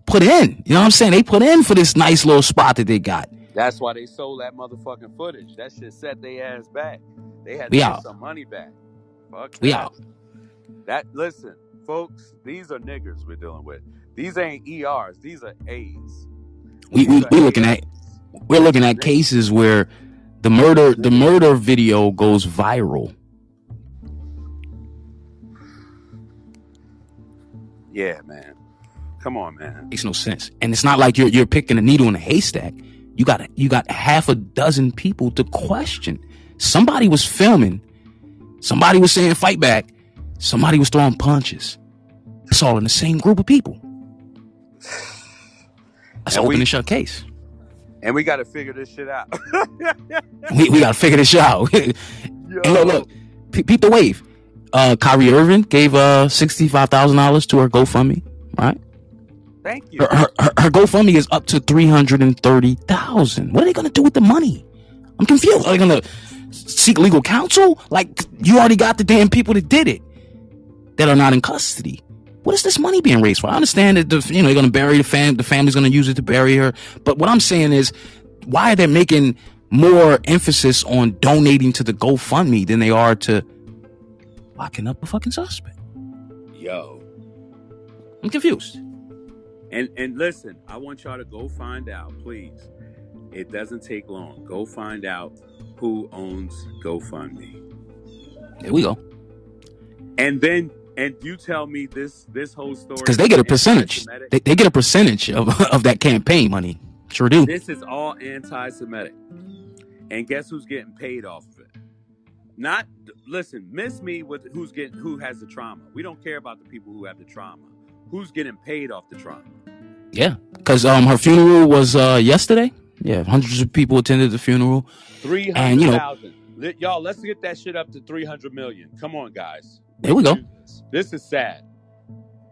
put in. You know what I'm saying? They put in for this nice little spot that they got. That's why they sold that motherfucking footage. That shit set they ass back. They had to We get out. some money back. Fuck We that. out. That listen, folks. These are niggers we're dealing with. These ain't ERs. These are A's. We, we, These we're looking at we're looking at cases where the murder the murder video goes viral Yeah, man. Come on, man. Makes no sense. And it's not like you're you're picking a needle in a haystack. You got you got half a dozen people to question. Somebody was filming. Somebody was saying fight back. Somebody was throwing punches. It's all in the same group of people. That's an open we- and shut case. And we got to figure this shit out. We, we gotta figure this shit out. and look, look, pe- peep the wave. Uh, Kyrie Irving gave uh sixty five thousand dollars to her GoFundMe. Right, Thank you. her, her, her, her GoFundMe is up to three hundred and thirty thousand. What are they gonna do with the money? I'm confused. Are they gonna seek legal counsel? Like you already got the damn people that did it that are not in custody. What is this money being raised for? I understand that the you know they're gonna bury the fam, the family's gonna use it to bury her. But what I'm saying is, why are they making more emphasis on donating to the GoFundMe than they are to locking up a fucking suspect? Yo. I'm confused. And and listen, I want y'all to go find out, please. It doesn't take long. Go find out who owns GoFundMe. There we go. And then and you tell me this this whole story Because they get a percentage. They, they get a percentage of, of that campaign money. Sure do. This is all anti-Semitic. And guess who's getting paid off? Not listen, miss me with who's getting who has the trauma. We don't care about the people who have the trauma. Who's getting paid off the trauma? Yeah. Because um her funeral was uh yesterday. Yeah, hundreds of people attended the funeral. Three And, You know, Y'all, let's get that shit up to three hundred million. Come on, guys. There we go. This. This is sad.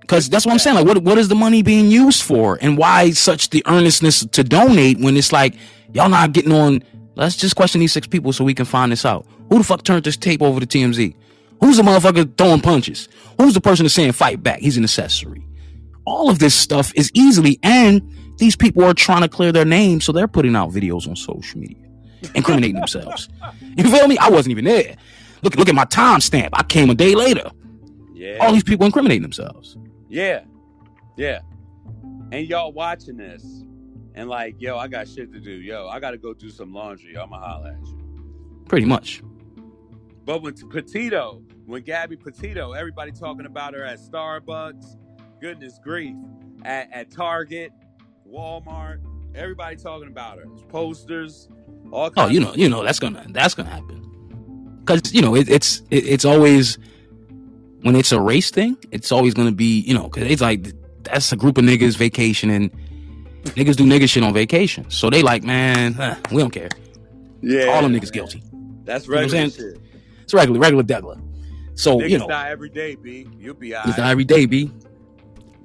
Because that's what I'm saying. Like, what what is the money being used for, and why such the earnestness to donate when it's like y'all not getting on? Let's just question these six people so we can find this out. Who the fuck turned this tape over to TMZ? Who's the motherfucker throwing punches? Who's the person that's saying fight back? He's an accessory. All of this stuff is easily, and these people are trying to clear their name, so they're putting out videos on social media, incriminating themselves. You feel me? I wasn't even there. Look, look at my timestamp. I came a day later. Yeah. All these people incriminating themselves. Yeah. Yeah. And y'all watching this and like, yo, I got shit to do. Yo, I got to go do some laundry. I'ma holla at you. Pretty much. But when Petito, when Gabby Petito, everybody talking about her at Starbucks, goodness grief, at, at Target, Walmart, everybody talking about her. Posters, all Oh, you know, you know that's gonna that's gonna happen. Because you know it, it's it, it's always when it's a race thing, it's always gonna be you know because it's like that's a group of niggas vacationing. Niggas do nigga shit on vacation, so they like man, huh, we don't care. Yeah. All them niggas guilty. That's know regular saying? shit. It's regular, regular degular. So Niggas you know, die every day, B. You'll be all it's right. every day, b.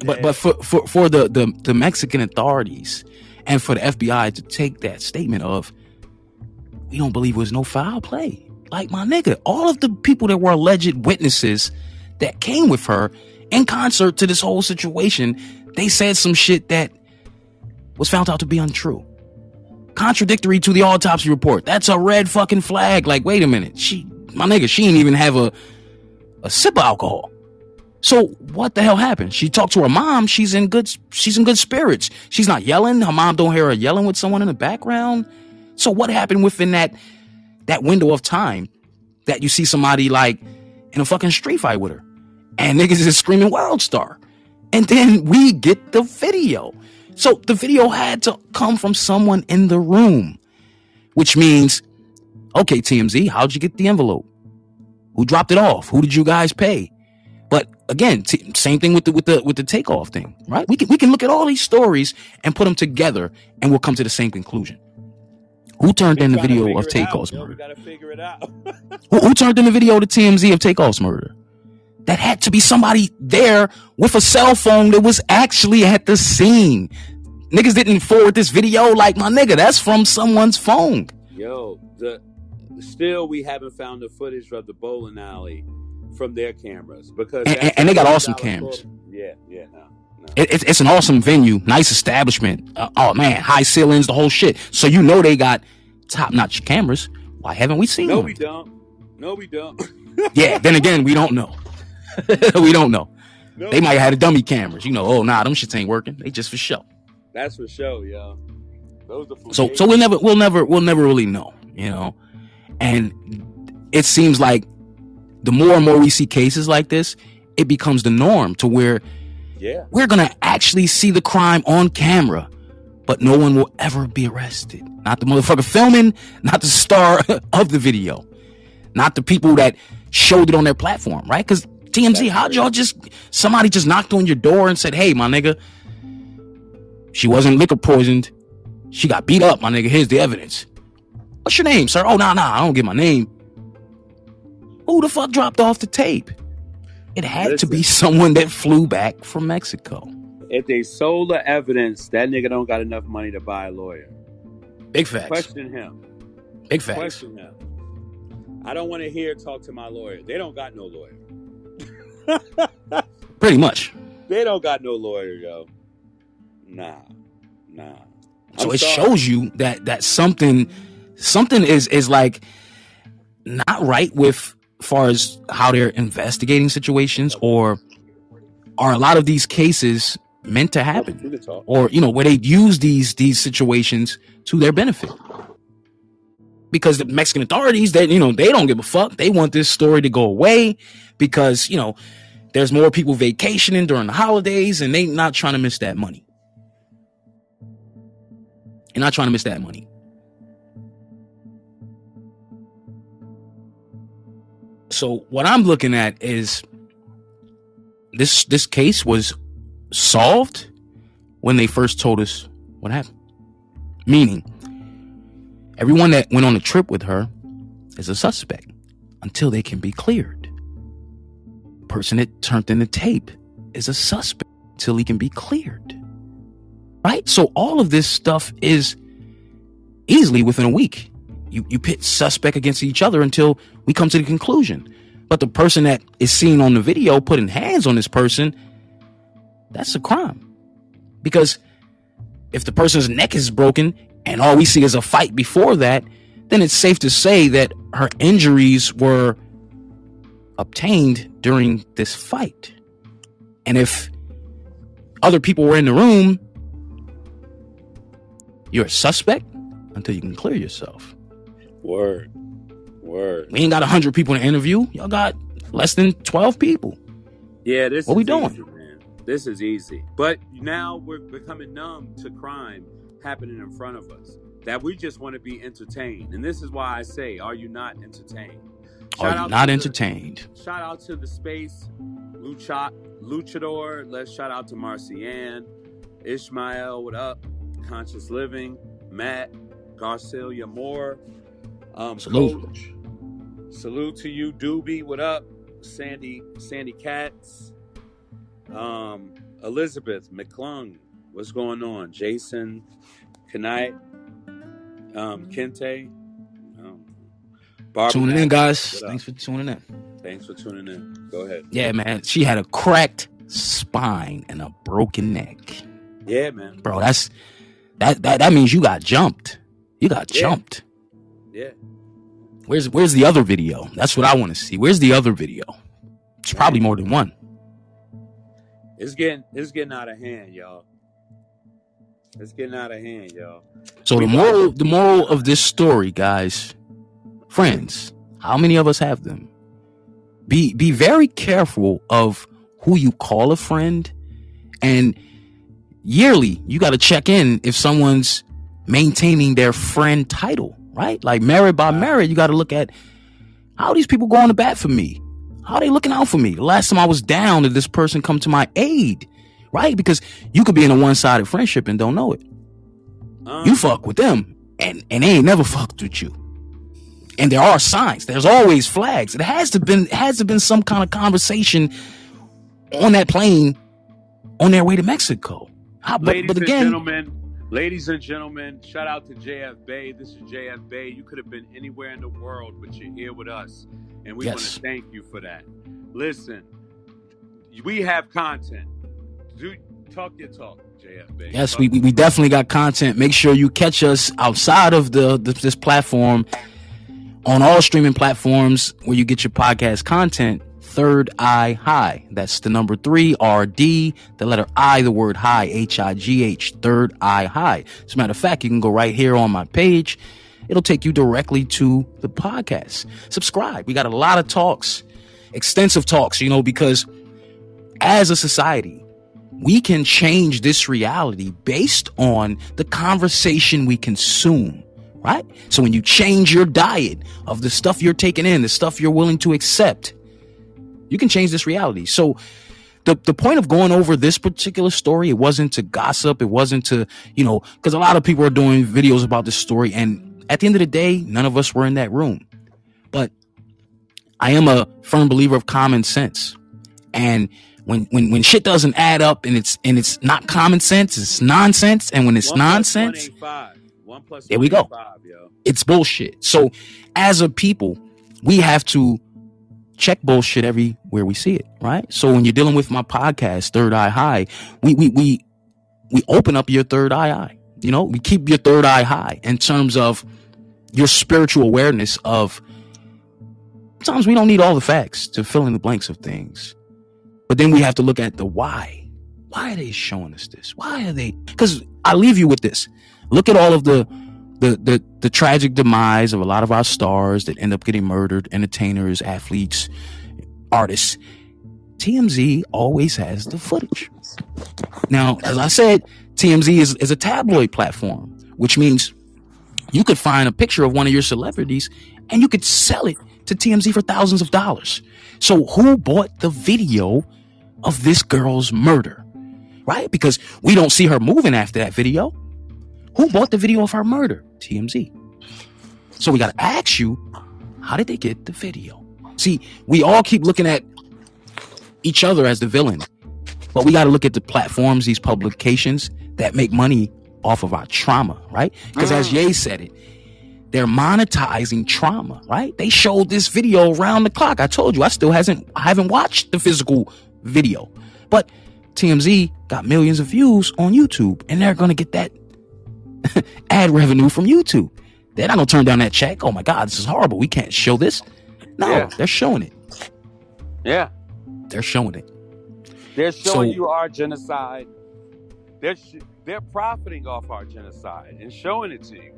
But Yeah. but for, for for the, the the Mexican authorities and for the FBI to take that statement of we don't believe was no foul play. Like my nigga, all of the people that were alleged witnesses that came with her in concert to this whole situation, they said some shit that was found out to be untrue. Contradictory to the autopsy report. That's a red fucking flag. Like, wait a minute. She my nigga, she didn't even have a a sip of alcohol. So what the hell happened? She talked to her mom. She's in good. She's in good spirits. She's not yelling. Her mom don't hear her yelling with someone in the background. So what happened within that that window of time that you see somebody like in a fucking street fight with her, and niggas is screaming "World Star," and then we get the video. So the video had to come from someone in the room, which means, okay, TMZ, how'd you get the envelope? Who dropped it off? Who did you guys pay? But again, t- same thing with the with the with the takeoff thing, right? We can we can look at all these stories and put them together, and we'll come to the same conclusion. Who turned in the video of it out, Takeoff's yo. We gotta figure it out. Who, who turned in the video to TMZ of Takeoff's murder? That had to be somebody there with a cell phone that was actually at the scene. Niggas didn't forward this video like my nigga. That's from someone's phone. Yo, the still we haven't found the footage of the bowling alley from their cameras because And- and they got awesome $100 Yeah, yeah, no, no. It, it's it's an awesome venue, nice establishment. Uh, oh man, high ceilings, the whole shit. So you know they got top notch cameras. Why haven't we seen no, them? we don't. No, we don't. Yeah. Then again, we don't know. we don't know. No, They might have had a dummy cameras. You know, oh nah, them shits ain't working. They just for show. That's for sure, yo. Those the So so we'll never we'll never we'll never really know, you know. And it seems like the more and more we see cases like this, it becomes the norm to where Yeah. We're going to actually see the crime on camera, but no one will ever be arrested. Not the motherfucker filming, not the star of the video, not the people that showed it on their platform, right? Because TMZ, how'd y'all just, somebody just knocked on your door and said, hey, my nigga, she wasn't liquor poisoned. She got beat up, my nigga. Here's the evidence. What's your name, sir? Oh, nah, nah, I don't get my name. Who the fuck dropped off the tape? It had Listen. to be someone that flew back from Mexico. If they sold the evidence, that nigga don't got enough money to buy a lawyer. Big facts. Question him. Big facts. Question him. I don't want to hear talk to my lawyer. They don't got no lawyer. Pretty much. They don't got no lawyer, yo. Nah. Nah. So I'm it sorry. shows you that that something something is is like not right with far as how they're investigating situations or are a lot of these cases meant to happen oh, or you know where they use these these situations to their benefit because the mexican authorities that you know they don't give a fuck. They want this story to go away because you know there's more people vacationing during the holidays and they not trying to miss that money. They're not trying to miss that money. So what I'm looking at is this this case was solved when they first told us what happened. Meaning, everyone that went on a trip with her is a suspect until they can be cleared. The person that turned in the tape is a suspect until he can be cleared. Right? So all of this stuff is easily within a week you, you pit suspect against each other until we come to the conclusion. But the person that is seen on the video putting hands on this person, that's a crime. Because if the person's neck is broken and all we see is a fight before that, then it's safe to say that her injuries were obtained during this fight. And if other people were in the room, you're a suspect until you can clear yourself. Word. Word. We ain't got 100 people in the interview. Y'all got less than 12 people. Yeah, this what we doing? Easy, man. This is easy. But now we're becoming numb to crime happening in front of us. That we just want to be entertained. And this is why I say, are you not entertained? Shout are you not entertained? The, shout out to the space Lucha, Luchador. Let's shout out to Marcian, Ishmael, what up? Conscious Living, Matt, Garcelia Moore, um, salute. Coach, salute to you, Doobie. What up, Sandy? Sandy Katz, um, Elizabeth McClung. What's going on? Jason, Kanai, um, Kente. Um, tuning in, guys. Thanks for tuning in. Thanks for tuning in. Go ahead. Yeah, man. She had a cracked spine and a broken neck. Yeah, man. Bro, that's that that that means you got jumped. You got yeah. jumped. Yeah. Where's where's the other video? That's what I want to see. Where's the other video? It's probably more than one. It's getting it's getting out of hand, y'all. It's getting out of hand, y'all. So the moral the moral of this story, guys, friends, how many of us have them? Be be very careful of who you call a friend and yearly you got to check in if someone's maintaining their friend title right? Like merit by merit, you got to look at how these people going to bat for me. How they looking out for me? Last time I was down, did this person come to my aid? Right? Because you could be in a one-sided friendship and don't know it. Um, you fuck with them, and and they ain't never fucked with you. And there are signs. There's always flags. It has to been has to been some kind of conversation on that plane on their way to Mexico. How, but, but again, gentlemen, Ladies and gentlemen, shout out to JF Bay. This is JF Bay. You could have been anywhere in the world, but you're here with us. And we yes. want to thank you for that. Listen, we have content. Do talk your talk, JF. Yes, we, we definitely got content. Make sure you catch us outside of the, the this platform on all streaming platforms where you get your podcast content. Third Eye High. That's the number three, RD, the letter I, the word high, H I G H, Third Eye High. As a matter of fact, you can go right here on my page. It'll take you directly to the podcast. Subscribe. We got a lot of talks, extensive talks, you know, because as a society, we can change this reality based on the conversation we consume, right? So when you change your diet of the stuff you're taking in, the stuff you're willing to accept, you can change this reality. So the, the point of going over this particular story, it wasn't to gossip. It wasn't to, you know, because a lot of people are doing videos about this story. And at the end of the day, none of us were in that room. But I am a firm believer of common sense. And when when when shit doesn't add up and it's and it's not common sense, it's nonsense. And when it's One plus nonsense, ain't. One plus There we go. Five, it's bullshit. So as a people, we have to check bullshit everywhere we see it, right? So when you're dealing with my podcast, Third Eye High, we we we we open up your third eye eye. You know, we keep your third eye high in terms of your spiritual awareness of sometimes we don't need all the facts to fill in the blanks of things. But then we have to look at the why. Why are they showing us this? Why are they because I leave you with this. Look at all of the the the the tragic demise of a lot of our stars that end up getting murdered, entertainers, athletes, artists. TMZ always has the footage. Now, as I said, TMZ is, is a tabloid platform, which means you could find a picture of one of your celebrities and you could sell it to TMZ for thousands of dollars. So who bought the video of this girl's murder? Right? Because we don't see her moving after that video. Who bought the video of her murder? TMZ. So we got to ask you, how did they get the video? See, we all keep looking at each other as the villain, but we got to look at the platforms, these publications that make money off of our trauma, right? Because as mm. Ye said it, they're monetizing trauma, right? They showed this video around the clock. I told you, I still hasn't, I haven't watched the physical video, but TMZ got millions of views on YouTube, and they're gonna get that ad revenue from YouTube. They're not gonna turn down that check. Oh my God, this is horrible. We can't show this. No, Yeah. they're showing it. Yeah. They're showing it. They're showing So- you our genocide. They're sh- they're profiting off our genocide and showing it to you.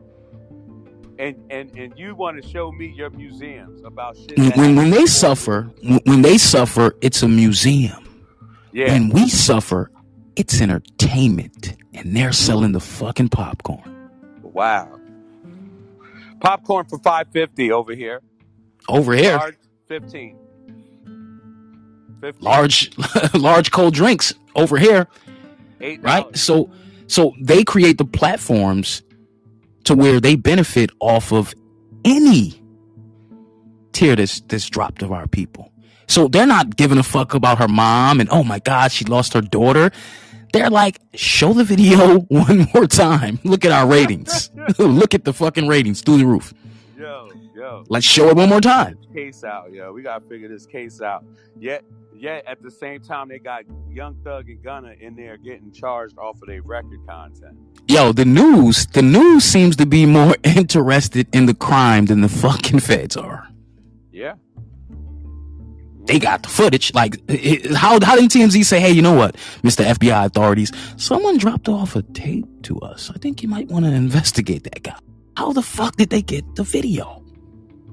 And and and you want to show me your museums about shit. When, when, they suffer, when they suffer, it's a museum. yeah, When we suffer, it's entertainment, and they're selling the fucking popcorn wow. Popcorn for five fifty over here. over here. Large fifteen. 15. Large, large cold drinks over here. eight right so so they create the platforms to where they benefit off of any tear that's that's dropped of our people so they're not giving a fuck about her mom and oh my god she lost her daughter they're like show the video one more time look at our ratings look at the fucking ratings through the roof Yo, yo. let's show it one more time case out, yo. We gotta figure this case out. Yet, yet at the same time, they got Young Thug and Gunna in there getting charged off of their record content. yo the news the news seems to be more interested in the crime than the fucking feds are Yeah. they got the footage. Like, it- how how did TMZ say, hey, you know what, Mr. FBI authorities, someone dropped off a tape to us. I think you might want to investigate that guy. How the fuck did they get the video?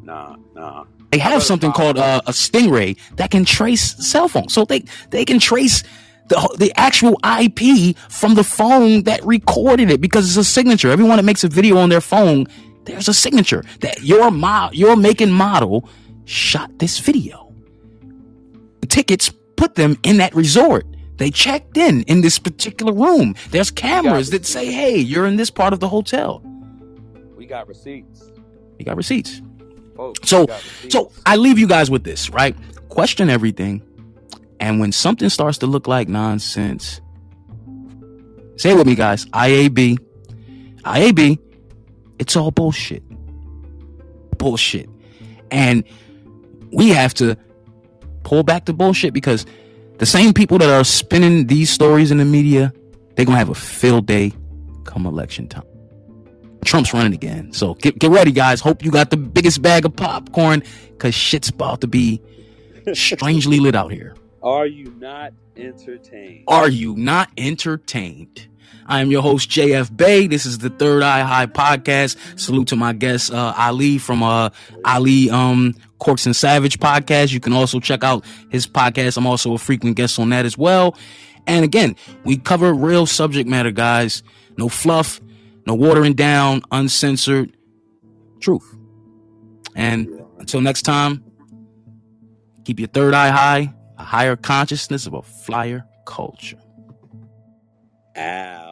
Nah, nah. They have something called uh, a stingray that can trace cell phones, so they they can trace the the actual IP from the phone that recorded it because it's a signature. Everyone that makes a video on their phone, there's a signature that your mo- your making model shot this video. The tickets put them in that resort. They checked in in this particular room. There's cameras that say, "Hey, you're in this part of the hotel." We got receipts. We got receipts. Folks, So- we got receipts. So I leave you guys with this, right? Question everything. And when something starts to look like nonsense, say it with me, guys. IAB. IAB. It's all bullshit. Bullshit. And we have to pull back the bullshit because the same people that are spinning these stories in the media, they're going to have a field day come election time. Trump's running again. So get get ready, guys. Hope you got the biggest bag of popcorn because shit's about to be strangely lit out here. are you not entertained? Are you not entertained? I am your host, JF Bay. This is the Third Eye High podcast. Salute to my guest, uh, Ali from uh, Ali um, Corks and Savage podcast. You can also check out his podcast. I'm also a frequent guest on that as well. And again, we cover real subject matter, guys. No fluff, no watering down, uncensored truth. And until next time, keep your third eye high, a higher consciousness of a flyer culture. Ow.